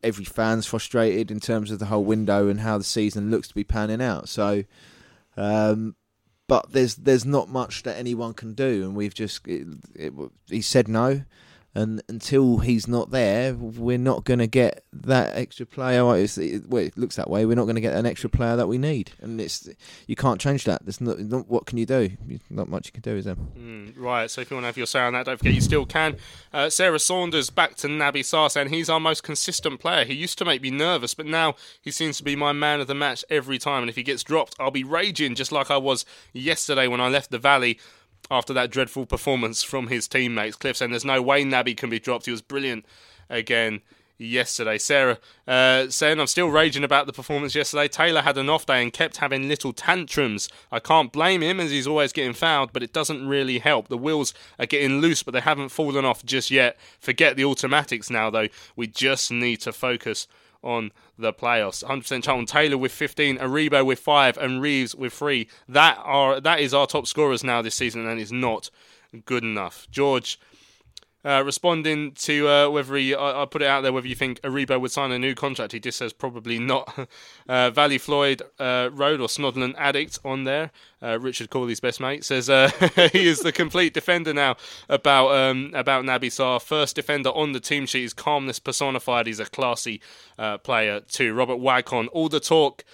every fan's frustrated in terms of the whole window and how the season looks to be panning out. So, um, but there's there's not much that anyone can do, and we've just it, it, he said no, and until he's not there, we're not going to get that extra player. Well, it looks that way. We're not going to get an extra player that we need, and it's you can't change that. There's not, not what can you do? Not much you can do, is there? Mm, right, so if you want to have your say on that, don't forget you still can. Uh, Sarah Saunders back to Naby Sarr and he's our most consistent player. He used to make me nervous, but now he seems to be my man of the match every time. And if he gets dropped, I'll be raging just like I was yesterday when I left the Valley after that dreadful performance from his teammates. Cliff saying there's no way Naby can be dropped. He was brilliant again yesterday. Sarah uh, saying I'm still raging about the performance yesterday. Taylor had an off day and kept having little tantrums. I can't blame him as he's always getting fouled, but it doesn't really help. The wheels are getting loose, but they haven't fallen off just yet. Forget the automatics now, though. We just need to focus on the playoffs. 100% Charlton Taylor with 15, Aribo with 5, and Reeves with 3. That are that is our top scorers now this season, and it's not good enough. George uh, responding to uh, whether he, I, I put it out there, whether you think Aribo would sign a new contract. He just says probably not. [LAUGHS] uh, Valley Floyd uh, Road or Snodland Addict on there. Uh, Richard Cawley's best mate says uh, [LAUGHS] he is the complete defender now about um, about Naby Sarr. First defender on the team sheet. His calmness personified. He's a classy player too. Robert Wagcon. All the talk.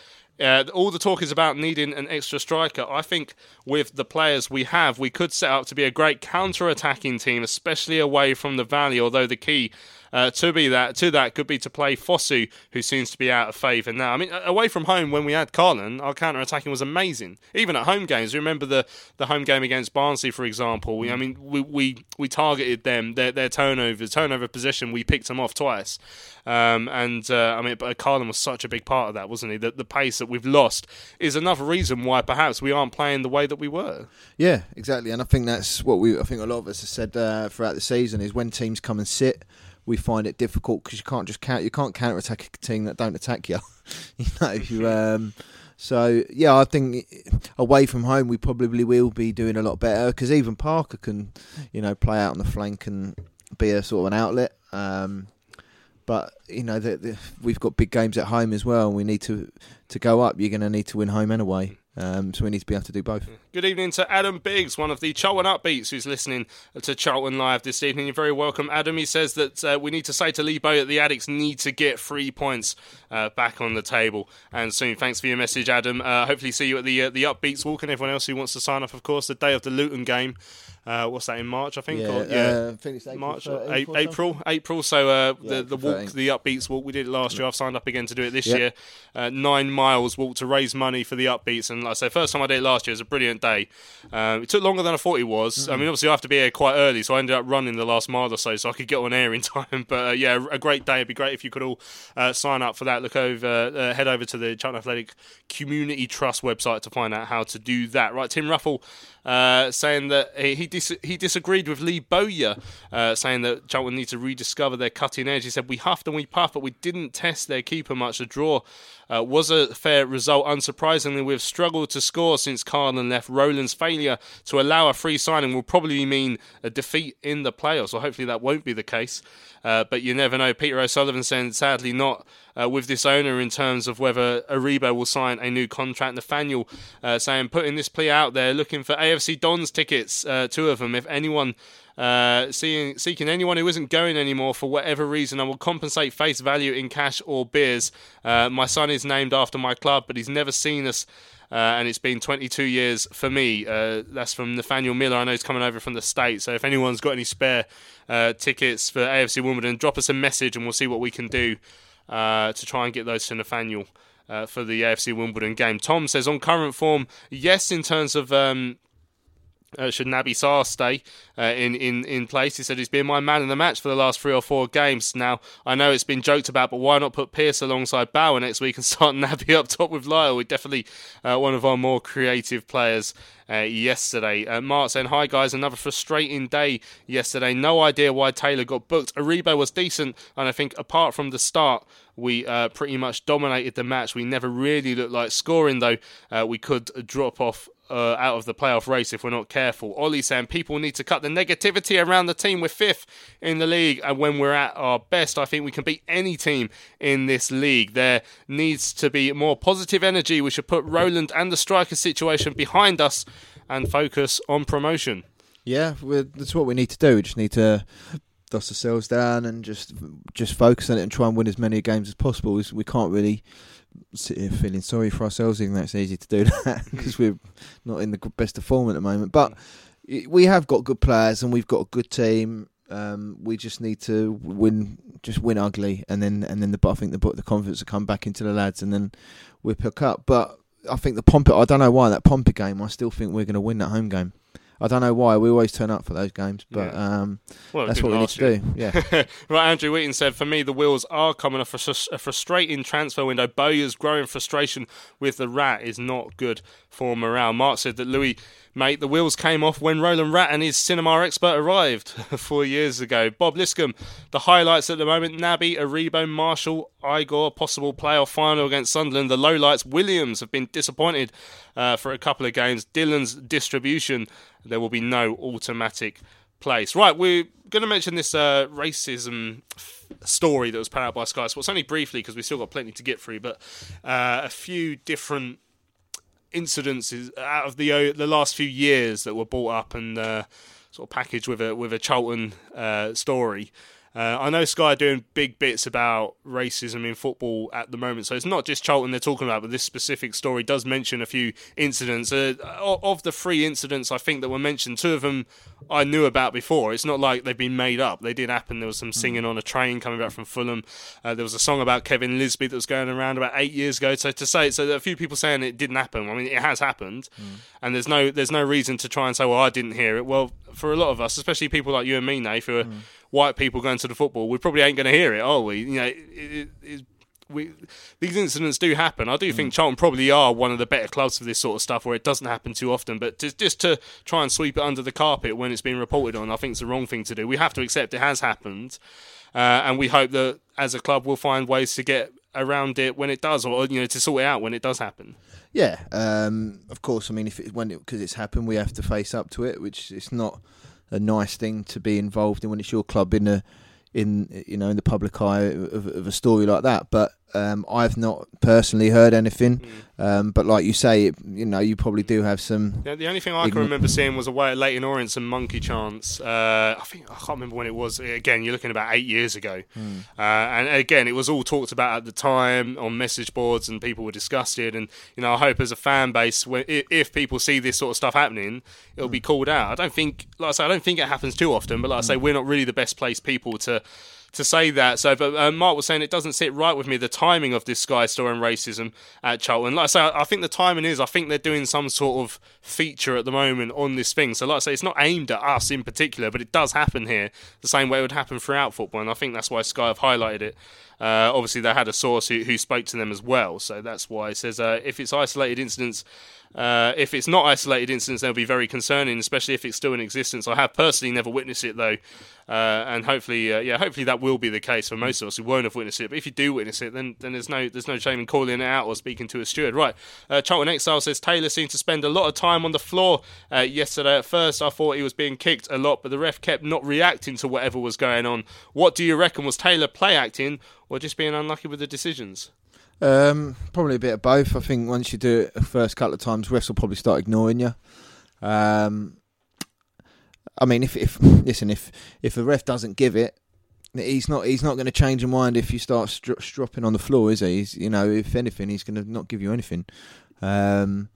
Uh, all the talk is about needing an extra striker. I think with the players we have, we could set up to be a great counter-attacking team, especially away from the valley. Although the key uh, to be that to that could be to play Fosu, who seems to be out of favour now. I mean, away from home when we had Karlan, our counter-attacking was amazing. Even at home games, remember the, the home game against Barnsley, for example. We, I mean, we, we, we targeted them their their turnover turnover possession. We picked them off twice. Um, and uh, I mean, but Karlan was such a big part of that, wasn't he? That the pace that we've lost is another reason why perhaps we aren't playing the way that we were. Yeah, exactly. And I think that's what we. I think a lot of us have said uh, throughout the season is when teams come and sit, we find it difficult because you can't just count. You can't counter attack a team that don't attack you. [LAUGHS] you know. You, um, so yeah, I think away from home we probably will be doing a lot better because even Parker can, you know, play out on the flank and be a sort of an outlet. Um, but you know, the, the, we've got big games at home as well, and we need to to go up. You're going to need to win home and away. Um, so we need to be able to do both. Good evening to Adam Biggs, one of the Charlton Upbeats, who's listening to Charlton Live this evening. You're very welcome, Adam. He says that uh, we need to say to Lebo that the Addicks need to get three points uh, back on the table and soon. Thanks for your message, Adam. Uh, hopefully, see you at the uh, the Upbeats walk and everyone else who wants to sign up. Of course, the day of the Luton game. Uh, what's that in March? I think. Yeah, or, uh, I think it's April, March, or April April, April. So uh, Yeah, the the walk, 13th. the Upbeats walk. We did it last year. I've signed up again to do it this Yeah. year. Uh, nine miles walk to raise money for the Upbeats, and like I say, first time I did it last year. It was a brilliant day. It took longer than I thought it was. Mm. I mean, obviously I have to be here quite early, so I ended up running the last mile or so, so I could get on air in [LAUGHS] time. But uh, yeah, a great day. It'd be great if you could all uh, sign up for that. Look over, uh, head over to the Charlton Athletic Community Trust website to find out how to do that. Right, Tim Ruffle uh, saying that he he, dis- he disagreed with Lee Bowyer, uh, saying that Charlton need to rediscover their cutting edge. He said we huffed and we puffed, but we didn't test their keeper much. The draw uh, was a fair result. Unsurprisingly, we've struggled to score since Karlan left. Roland's failure to allow a free signing will probably mean a defeat in the playoffs. So hopefully that won't be the case. Uh, but you never know. Peter O'Sullivan saying sadly not uh, with this owner in terms of whether Aribo will sign a new contract. Nathaniel uh, saying putting this plea out there, looking for AFC Dons tickets, uh, two of them. If anyone uh, seeing, seeking anyone who isn't going anymore for whatever reason, I will compensate face value in cash or beers. Uh, my son is named after my club, but he's never seen us Uh, and it's been 22 years for me. Uh, that's from Nathaniel Miller. I know he's coming over from the States. So if anyone's got any spare uh, tickets for AFC Wimbledon, drop us a message and we'll see what we can do to try and get those to Nathaniel. For the AFC Wimbledon game. Tom says on current form, yes, in terms of um, uh, should Naby Sarr stay uh, in, in, in place? He said he's been my man in the match for the last three or four games. Now, I know it's been joked about, but why not put Pearce alongside Bauer next week and [LAUGHS] start Naby up top with Lyle? We're definitely uh, one of our more creative players uh, yesterday. Uh, Mark saying, Hi guys, another frustrating day yesterday. No idea why Taylor got booked. Aribo was decent, and I think apart from the start, we uh, pretty much dominated the match. We never really looked like scoring, though. Uh, we could drop off uh, out of the playoff race if we're not careful. Ollie saying people need to cut the negativity around the team. We're fifth in the league, and when we're at our best, I think we can beat any team in this league. There needs to be more positive energy. We should put Roland and the striker situation behind us and focus on promotion. Yeah, that's what we need to do. We just need to dust ourselves down and just just focus on it and try and win as many games as possible. We can't really sit here feeling sorry for ourselves, even though it's easy to do [LAUGHS] that because we're not in the best of form at the moment. But we have got good players and we've got a good team. Um, we just need to win, just win ugly, and then and then the. I think the the confidence will come back into the lads, and then we pick up. But I think the Pompey. I don't know why that Pompey game. I still think we're going to win that home game. I don't know why we always turn up for those games, but Yeah. um, Well, that's what we need to year. do. Yeah. [LAUGHS] right, Andrew Wheaton said, For me, the wheels are coming off a frustrating transfer window. Bowyer's growing frustration with the rat is not good for morale. Mark said that Louis, mate, the wheels came off when Roland Rat and his cinema expert arrived [LAUGHS] four years ago. Bob Liscombe, the highlights at the moment Naby, Aribo, Marshall, Igor, possible playoff final against Sunderland. The lowlights, Williams, have been disappointed uh, for a couple of games. Dylan's distribution, there will be no automatic place. Right, we're going to mention this uh, racism story that was put out by Sky Sports only briefly because we've still got plenty to get through, but uh, a few different incidences out of the uh, the last few years that were brought up and uh, sort of packaged with a with a Charlton uh, story. Uh, I know Sky are doing big bits about racism in football at the moment, so it's not just Charlton they're talking about, but this specific story does mention a few incidents. Uh, of the three incidents I think that were mentioned, two of them I knew about before. It's not like they've been made up; they did happen. There was some singing on a train coming back from Fulham. Uh, there was a song about Kevin Lisbie that was going around about eight years ago. So to say, so a few people saying it didn't happen. I mean, it has happened, and there's no there's no reason to try and say, well, I didn't hear it. Well, for a lot of us, especially people like you and me, Nate, who are white people going to the football, we probably ain't going to hear it, are we? You know, it, it, we, these incidents do happen. I do think Charlton probably are one of the better clubs for this sort of stuff, where it doesn't happen too often. But to, just to try and sweep it under the carpet when it's been reported on, I think it's the wrong thing to do. We have to accept it has happened, uh, and we hope that as a club we'll find ways to get around it when it does, or you know, to sort it out when it does happen. Yeah, um, of course. I mean, if it, when because it's happened, we have to face up to it, which it's not a nice thing to be involved in when it's your club in a in you know in the public eye of, of a story like that. But um, I've not personally heard anything. Um, but like you say, it, you know, you probably do have some. Yeah, the only thing I can igno- remember seeing was away at Leyton Orient some monkey chants. Uh, I think I can't remember when it was. Again, you're looking about eight years ago, Hmm. uh, and again, it was all talked about at the time on message boards, and people were disgusted. And you know, I hope as a fan base, when, if people see this sort of stuff happening, it'll Hmm. be called out. I don't think, like I say, I don't think it happens too often. But like I Hmm. say, we're not really the best placed people to to say that. So, but uh, Mark was saying it doesn't sit right with me the timing of this Sky story and racism at Charlton. Like I say, I, I think the timing is. I think they're doing some sort of feature at the moment on this thing. So, like I say, it's not aimed at us in particular, but it does happen here the same way it would happen throughout football, and I think that's why Sky have highlighted it. Uh, obviously, they had a source who, who spoke to them as well, so that's why it says uh, if it's isolated incidents. Uh, if it's not isolated incidents, they'll be very concerning, especially if it's still in existence. I have personally never witnessed it though, uh, and hopefully, uh, yeah, hopefully that will be the case for most of us who won't have witnessed it. But if you do witness it, then then there's no there's no shame in calling it out or speaking to a steward. Right, uh, Charlton Exile says Taylor seemed to spend a lot of time on the floor uh, yesterday. At first, I thought he was being kicked a lot, but the ref kept not reacting to whatever was going on. What do you reckon was Taylor play acting or just being unlucky with the decisions? Um, probably a bit of both. I think once you do it the first couple of times, refs will probably start ignoring you. Um, I mean, if if listen, if if a ref doesn't give it, he's not he's not going to change your mind if you start stro- stropping on the floor, is he? He's, you know, if anything, he's going to not give you anything. Um,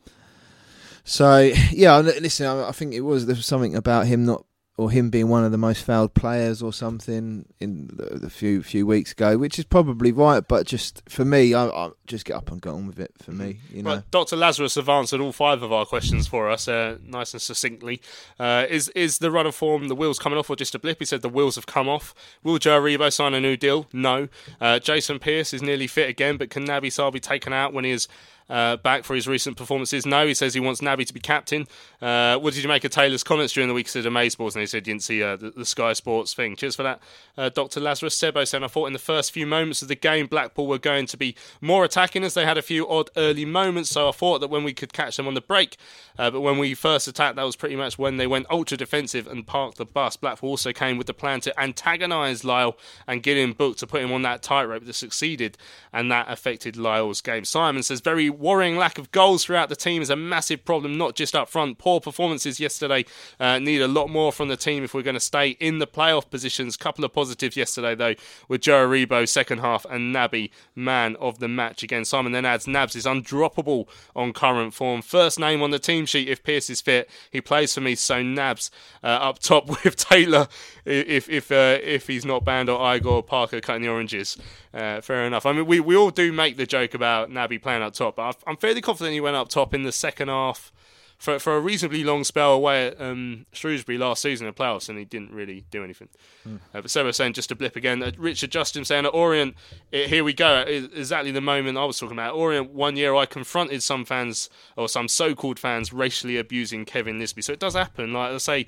so yeah, listen, I, I think it was there was something about him not or him being one of the most failed players or something in the, the few few weeks ago, which is probably right. But just for me, I, I just get up and go on with it. For me, you know. Right, Dr. Lazarus have answered all five of our questions for us, uh, nice and succinctly. Uh, is is the run of form the wheels coming off or just a blip? He said the wheels have come off. Will Joe Aribo sign a new deal? No. Uh, Jason Pearce is nearly fit again, but can Naby Sarr be taken out when he is uh, back for his recent performances. No, he says he wants Naby to be captain. Uh, what did you make of Taylor's comments during the week? He said Sports, and he said he didn't see uh, the, the, Sky Sports thing. Cheers for that, uh, Dr. Lazarus. Sebo said, I thought in the first few moments of the game, Blackpool were going to be more attacking as they had a few odd early moments. So I thought that when we could catch them on the break, uh, but when we first attacked, that was pretty much when they went ultra defensive and parked the bus. Blackpool also came with the plan to antagonise Lyle and get him booked to put him on that tightrope that succeeded, and that affected Lyle's game. Simon says, very worrying lack of goals throughout the team is a massive problem, not just up front. Poor performances yesterday uh, need a lot more from the team if we're going to stay in the playoff positions. Couple of positives yesterday, though, with Joe Aribo, second half, and Naby, man of the match again. Simon then adds Nabs is undroppable on current form. First name on the team sheet if Pearce is fit. He plays for me, so Nabs uh, up top [LAUGHS] with Taylor if if uh, if he's not banned or Igor Parker cutting the oranges. Uh, fair enough. I mean, we, we all do make the joke about Naby playing up top, but I'm fairly confident he went up top in the second half for for a reasonably long spell away at um, Shrewsbury last season in playoffs, and he didn't really do anything. Mm. Uh, but Sarah saying just a blip again. Uh, Richard Justin saying at Orient, it, here we go. exactly the moment I was talking about. Orient one year I confronted some fans or some so-called fans racially abusing Kevin Nisbet. So it does happen. Like I say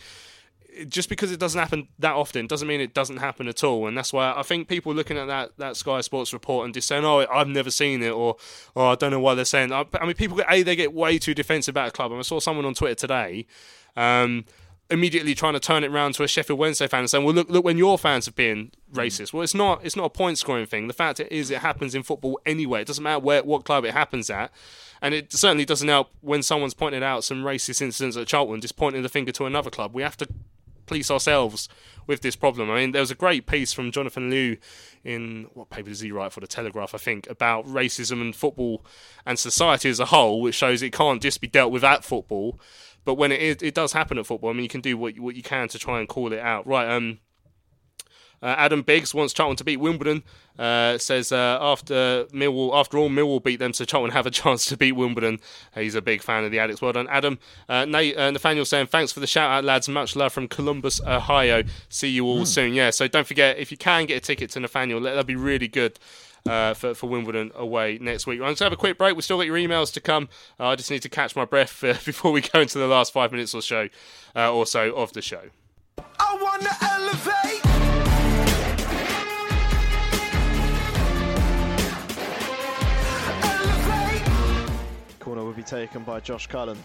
just because it doesn't happen that often doesn't mean it doesn't happen at all. And that's why I think people looking at that, that Sky Sports report and just saying, "Oh, I've never seen it," or "Oh, I don't know why they're saying." I, mean, people a they get way too defensive about a club. And I saw someone on Twitter today. Um, immediately trying to turn it around to a Sheffield Wednesday fan and saying, "Well, look, look, when your fans have been racist." Well, it's not. It's not a point scoring thing. The fact is, it happens in football anyway. It doesn't matter where what club it happens at, and it certainly doesn't help when someone's pointed out some racist incidents at Charlton, just pointing the finger to another club. We have to police ourselves with this problem. I mean, there was a great piece from Jonathan Liew in what paper does he write for the Telegraph, I think, about racism and football and society as a whole, which shows it can't just be dealt with at football. But when it does happen at football. I mean, you can do what what you can to try and call it out. Right. Um. Uh, Adam Biggs wants Charlton to beat Wimbledon. Uh, says uh, after Millwall, after all, Millwall beat them, so Charlton have a [LAUGHS] chance to beat Wimbledon. he's a big fan of the Addicks. Well done, Adam. Uh, Nate, uh, Nathaniel saying thanks for the shout out, lads. Much love from Columbus, Ohio. See you all mm. soon. Yeah, so don't forget if you can get a ticket to Nathaniel, that'd be really good. Uh, for, for Wimbledon away next week. I'm going to have a quick break. We've still got your emails to come. Uh, I just need to catch my breath uh, [LAUGHS] before we go into the last five minutes or so, uh, or so of the show. Corner will be taken by Josh Cullen.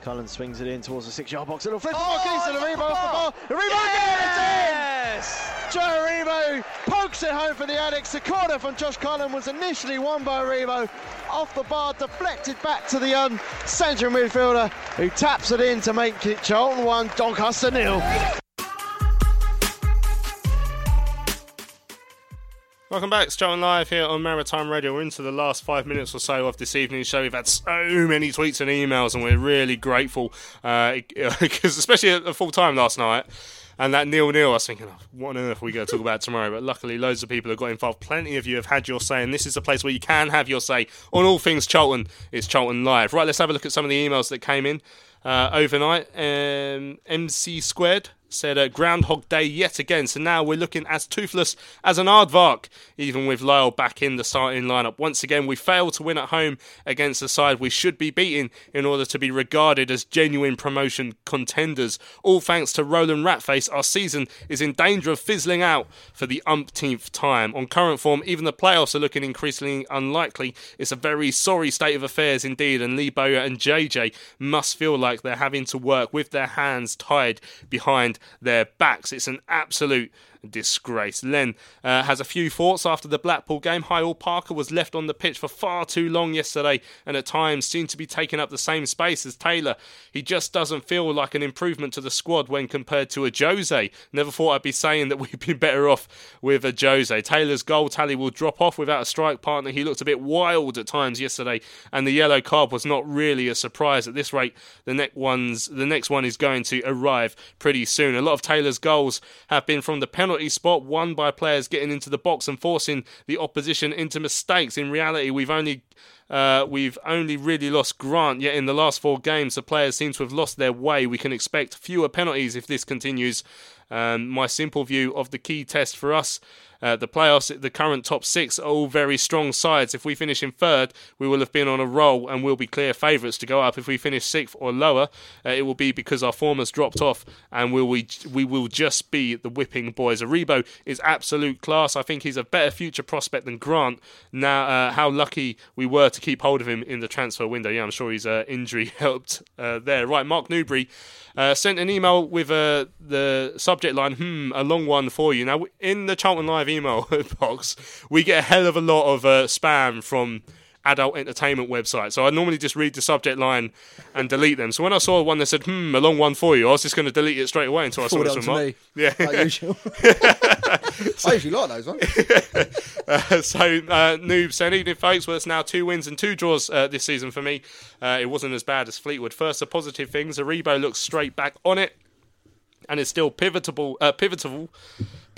Cullen swings it in towards the six-yard box. Little flip oh, Marquis and a rebound off the bar. Aribo yes! again! It's in! Joe Aribo pokes it home for the Addicks. The corner from Josh Cullen was initially won by Aribo. Off the bar, deflected back to the um, central midfielder who taps it in to make it Charlton 1, Doncaster nil. Welcome back, Charlton Live here on Maritime Radio. We're into the last five minutes or so of this evening's show. We've had so many tweets and emails, and we're really grateful because, uh, [LAUGHS] especially at full time last night, and that nil nil, I was thinking, oh, what on earth are we going to talk about tomorrow? But luckily, loads of people have got involved. Plenty of you have had your say, and this is a place where you can have your say on all things Charlton. It's Charlton Live. Right, let's have a look at some of the emails that came in uh, overnight. Um, MC Squared said uh, Groundhog Day yet again. So now we're looking as toothless as an aardvark, even with Lyle back in the starting lineup. Once again, we failed to win at home against the side we should be beating in order to be regarded as genuine promotion contenders. All thanks to Roland Ratface, our season is in danger of fizzling out for the umpteenth time. On current form, even the playoffs are looking increasingly unlikely. It's a very sorry state of affairs indeed, and Lee Bowyer and JJ must feel like they're having to work with their hands tied behind their backs. It's an absolute disgrace. Len uh, has a few thoughts after the Blackpool game. Hyle Parker was left on the pitch for far too long yesterday and at times seemed to be taking up the same space as Taylor. He just doesn't feel like an improvement to the squad when compared to Ajose. Never thought I'd be saying that [LAUGHS] we'd been better off with Ajose. Taylor's goal tally will drop off without a strike partner. He looked a bit wild at times yesterday, and the yellow card was not really a surprise. At this rate, the next one's the next one is going to arrive pretty soon. A lot of Taylor's goals have been from the penalty spot, won by players getting into the box and forcing the opposition into mistakes. In reality, we've only uh, we've only really lost Grant, yet in the last four games, the players seem to have lost their way. We can expect fewer penalties if this continues. Um, my simple view of the key test for us uh, the playoffs, the current top six are all very strong sides. If we finish in third, we will have been on a roll and will be clear favourites to go up. If we finish sixth or lower, uh, it will be because our form has dropped off and will we we will just be the whipping boys. Aribo is absolute class. I think he's a better future prospect than Grant. Now, uh, how lucky we were to keep hold of him in the transfer window. Yeah, I'm sure his uh, injury [LAUGHS] helped uh, there. Right, Mark Newbury uh, sent an email with uh, the subject line, hmm, a long one for you. Now, in the Charlton Live email [LAUGHS] box, we get a hell of a lot of uh, spam from adult entertainment website. So I normally just read the subject line and delete them. So when I saw one that said, hmm, a long one for you, I was just going to delete it straight away until I saw this on one. Yeah. like usual. [LAUGHS] [LAUGHS] I usually like those ones. [LAUGHS] Uh, so, uh, Noob said, evening, folks. Well, it's now two wins and two draws uh, this season for me. Uh, it wasn't as bad as Fleetwood. First, the positive things. Aribo looks straight back on it and is still pivotal, uh, pivotal,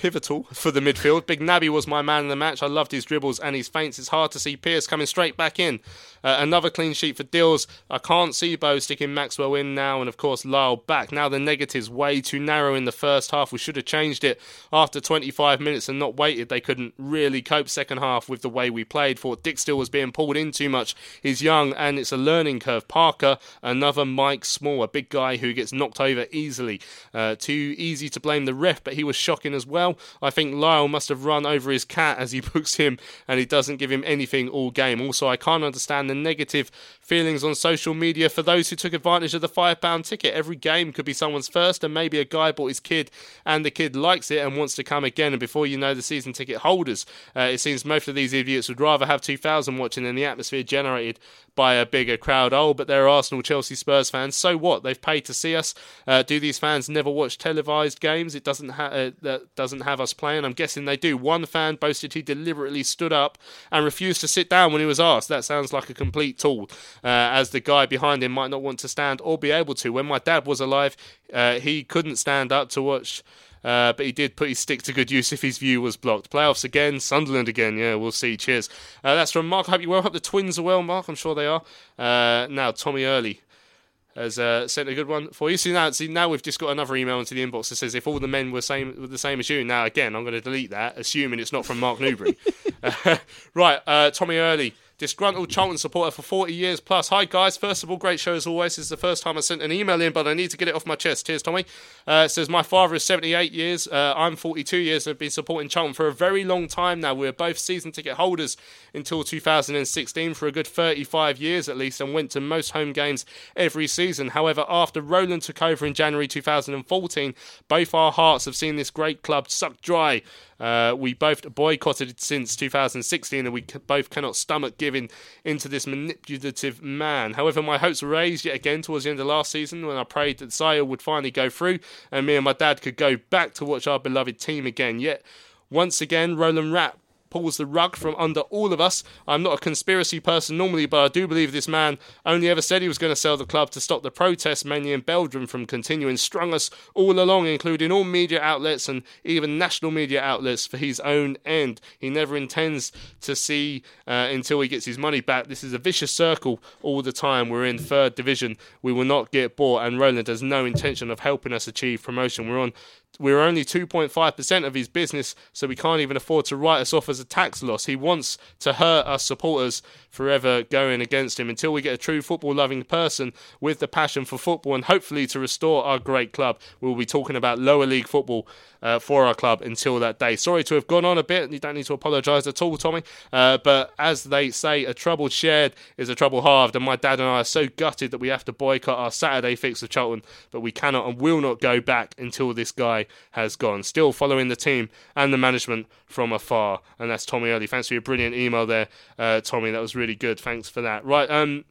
pivotal for the midfield. Big Naby was my man in the match. I loved his dribbles and his feints. It's hard to see Pearce coming straight back in. Uh, another clean sheet for Dills. I can't see Bo sticking Maxwell in now, and of course Lyle back. Now the negatives way too narrow in the first half. We should have changed it after 25 minutes and not waited. They couldn't really cope second half with the way we played. Thought Dijksteel was being pulled in too much. He's young and it's a learning curve. Parker, another Mike Small, a big guy who gets knocked over easily. Uh, too easy to blame the ref, but he was shocking as well. I think Lyle must have run over his cat as he [LAUGHS] books him, and he doesn't give him anything all game. Also, I can't understand the negative feelings on social media for those who took advantage of the £5 ticket. Every game could be someone's first, and maybe a guy bought his kid, and the kid likes it and wants to come again. And before you know, the season ticket holders, uh, it seems most of these idiots would rather have 2,000 watching than the atmosphere generated by a bigger crowd. Oh, but they're Arsenal, Chelsea, Spurs fans. So what? They've paid to see us. Uh, do these fans never watch televised games? It doesn't ha- uh, that doesn't have us playing. I'm guessing they do. One fan boasted he deliberately stood up and refused to sit down when he was asked. That sounds like a complete tool, uh, as the guy behind him might not want to stand or be able to. When my dad was alive, uh, he couldn't stand up to watch. Uh, but he did put his stick to good use if his view was blocked. Playoffs again, Sunderland again. Yeah, we'll see. Cheers. Uh, that's from Mark. I hope you well. Hope the Twins are well, Mark. I'm sure they are. Uh, now, Tommy Early has uh, sent a good one for you. See now, see now we've just got another email into the inbox that says if all the men were same were the same as you. Now again, I'm going to delete that, assuming it's not from Mark Newbury. [LAUGHS] uh, right, uh, Tommy Early. Disgruntled Charlton supporter for 40 years plus. Hi, guys. First of all, great show as always. This is the first time I sent an email in, but I need to get it off my chest. Cheers, Tommy. Uh, says, My father is 78 years. Uh, I'm 42 years and have been supporting Charlton for a very long time now. We were both season ticket holders until 2016 for a good 35 years at least and went to most home games every season. However, after Roland took over in January 2014, both our hearts have seen this great club sucked dry. Uh, we both boycotted since 2016, and we both cannot stomach giving into this manipulative man. However, my hopes were raised yet again towards the end of last season when I prayed that Zaya would finally go through, and me and my dad could go back to watch our beloved team again. Yet, once again, Roland Rapp pulls the rug from under all of us. I'm not a conspiracy person normally, but I do believe this man only ever said he was going to sell the club to stop the protests, mainly in Belgium, from continuing. Strung us all along, including all media outlets and even national media outlets, for his own end. He never intends to see uh, until he gets his money back. This is a vicious circle all the time. We're in third division. We will not get bought, and Roland has no intention of helping us achieve promotion. We're on we're only 2.5% of his business, so we can't even afford to write us off as a tax loss. He wants to hurt us supporters forever going against him until we get a true football loving person with the passion for football and hopefully to restore our great club. We'll be talking about lower league football uh, for our club until that day. Sorry to have gone on a bit. You don't need to apologise at all, Tommy. Uh, but as they say, a trouble shared is a trouble halved, and my dad and I are so gutted that we have to boycott our Saturday fix of Charlton, but we cannot and will not go back until this guy has gone. Still following the team and the management from afar. And that's Tommy Early. Thanks for your brilliant email there, uh, Tommy. That was really good. Thanks for that. Right. Um,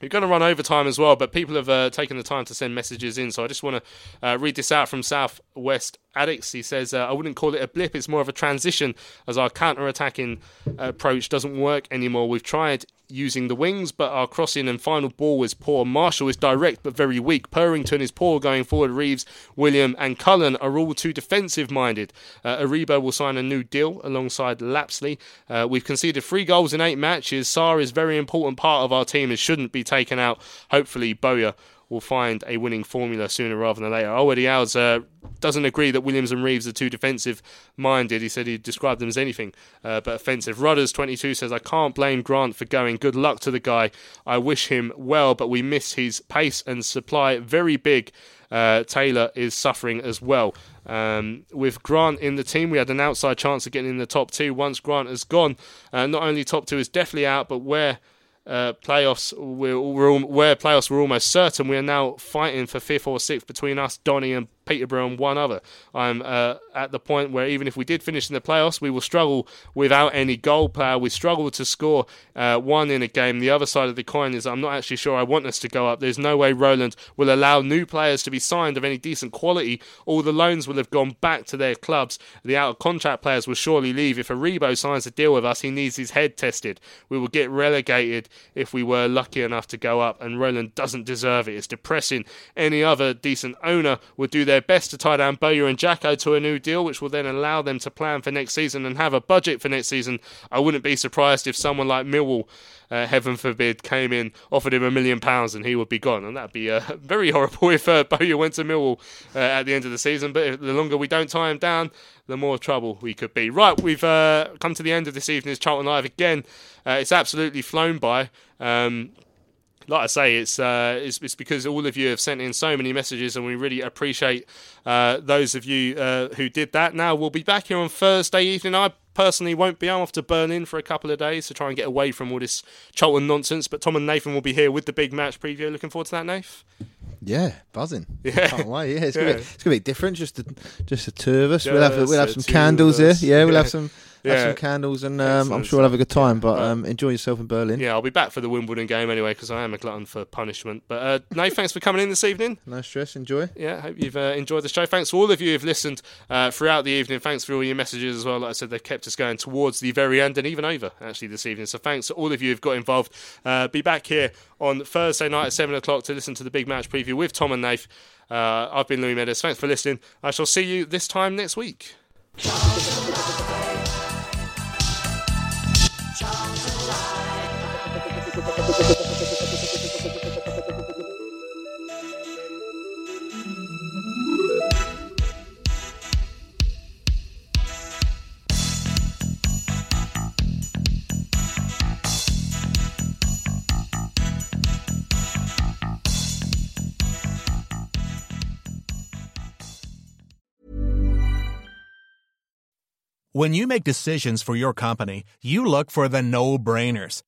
we're going to run over time as well, but people have uh, taken the time to send messages in, so I just want to uh, read this out from Southwest Addicts. He says, uh, I wouldn't call it a blip, it's more of a transition as our counter attacking approach doesn't work anymore. We've tried using the wings, but our crossing and final ball was poor. Marshall is direct but very weak. Purrington is poor going forward. Reeves, William, and Cullen are all too defensive minded. Uh, will sign a new deal alongside Lapslie. Uh, we've conceded three goals in eight matches. Sarr is very important part of our team and shouldn't be taken out. Hopefully, Bowyer will find a winning formula sooner rather than later. Oh, Already Owls uh, doesn't agree that Williams and Reeves are too defensive minded. He said he described them as anything uh, but offensive. Rudders 22 says, I can't blame Grant for going. Good luck to the guy. I wish him well, but we miss his pace and supply. Very big. Uh, Taylor is suffering as well. Um, with Grant in the team, we had an outside chance of getting in the top two. Once Grant has gone, uh, not only top two is definitely out, but where uh, playoffs we're, we're, where playoffs were almost certain. We are now fighting for fifth or sixth between us, Donny and Peterborough and one other. I'm uh, at the point where even if we did finish in the playoffs, we will struggle without any goal player. We struggle to score uh, one in a game. The other side of the coin is I'm not actually sure I want us to go up. There's no way Roland will allow new players to be signed of any decent quality. All the loans will have gone back to their clubs. The out of contract players will surely leave. If Aribo signs a deal with us, he needs his head tested. We will get relegated if we were lucky enough to go up, and Roland doesn't deserve it. It's depressing. Any other decent owner would do their their best to tie down Bowyer and Jacko to a new deal, which will then allow them to plan for next season and have a budget for next season. I wouldn't be surprised if someone like Millwall, uh, heaven forbid, came in, offered him a million pounds, and he would be gone. And that'd be uh, [LAUGHS] very horrible if uh, went to Millwall uh, at the end of the season. But if, the longer we don't tie him down, the more trouble we could be. Right, we've uh, come to the end of this evening's Charlton Live again. Uh, it's absolutely flown by. Um, like I say, it's, uh, it's, it's because all of you have sent in so many messages, and we really appreciate uh, those of you uh, who did that. Now we'll be back here on Thursday evening. I personally won't be. I'm off to Berlin for a couple of days to try and get away from all this Charlton nonsense. But Tom and Nathan will be here with the big match preview. Looking forward to that, Nath. Yeah, buzzing. Yeah, can't wait. Yeah, it's gonna. Be, it's gonna be different. Just the, just the two of us. we'll have we'll have some candles here. Yeah, we'll Yeah. have some have Yeah. some candles, and um, I'm sure we'll have a good time. But um, enjoy yourself in Berlin. Yeah, I'll be back for the Wimbledon game anyway because I am a glutton for punishment. But uh, Nate, thanks for coming in this evening. [LAUGHS] No stress. Enjoy. Yeah, hope you've uh, enjoyed the show. Thanks to all of you who've listened uh, throughout the evening. Thanks for all your messages as well. Like I said, they've kept us going towards the very end and even over actually this evening. So thanks to all of you who've got involved. Uh, be back here on Thursday night at seven o'clock to listen to the big match preview with Tom and Nath. Uh, I've been Louis Meadows. Thanks for listening. I shall see you this time next week. When you make decisions for your company, you look for the no brainers.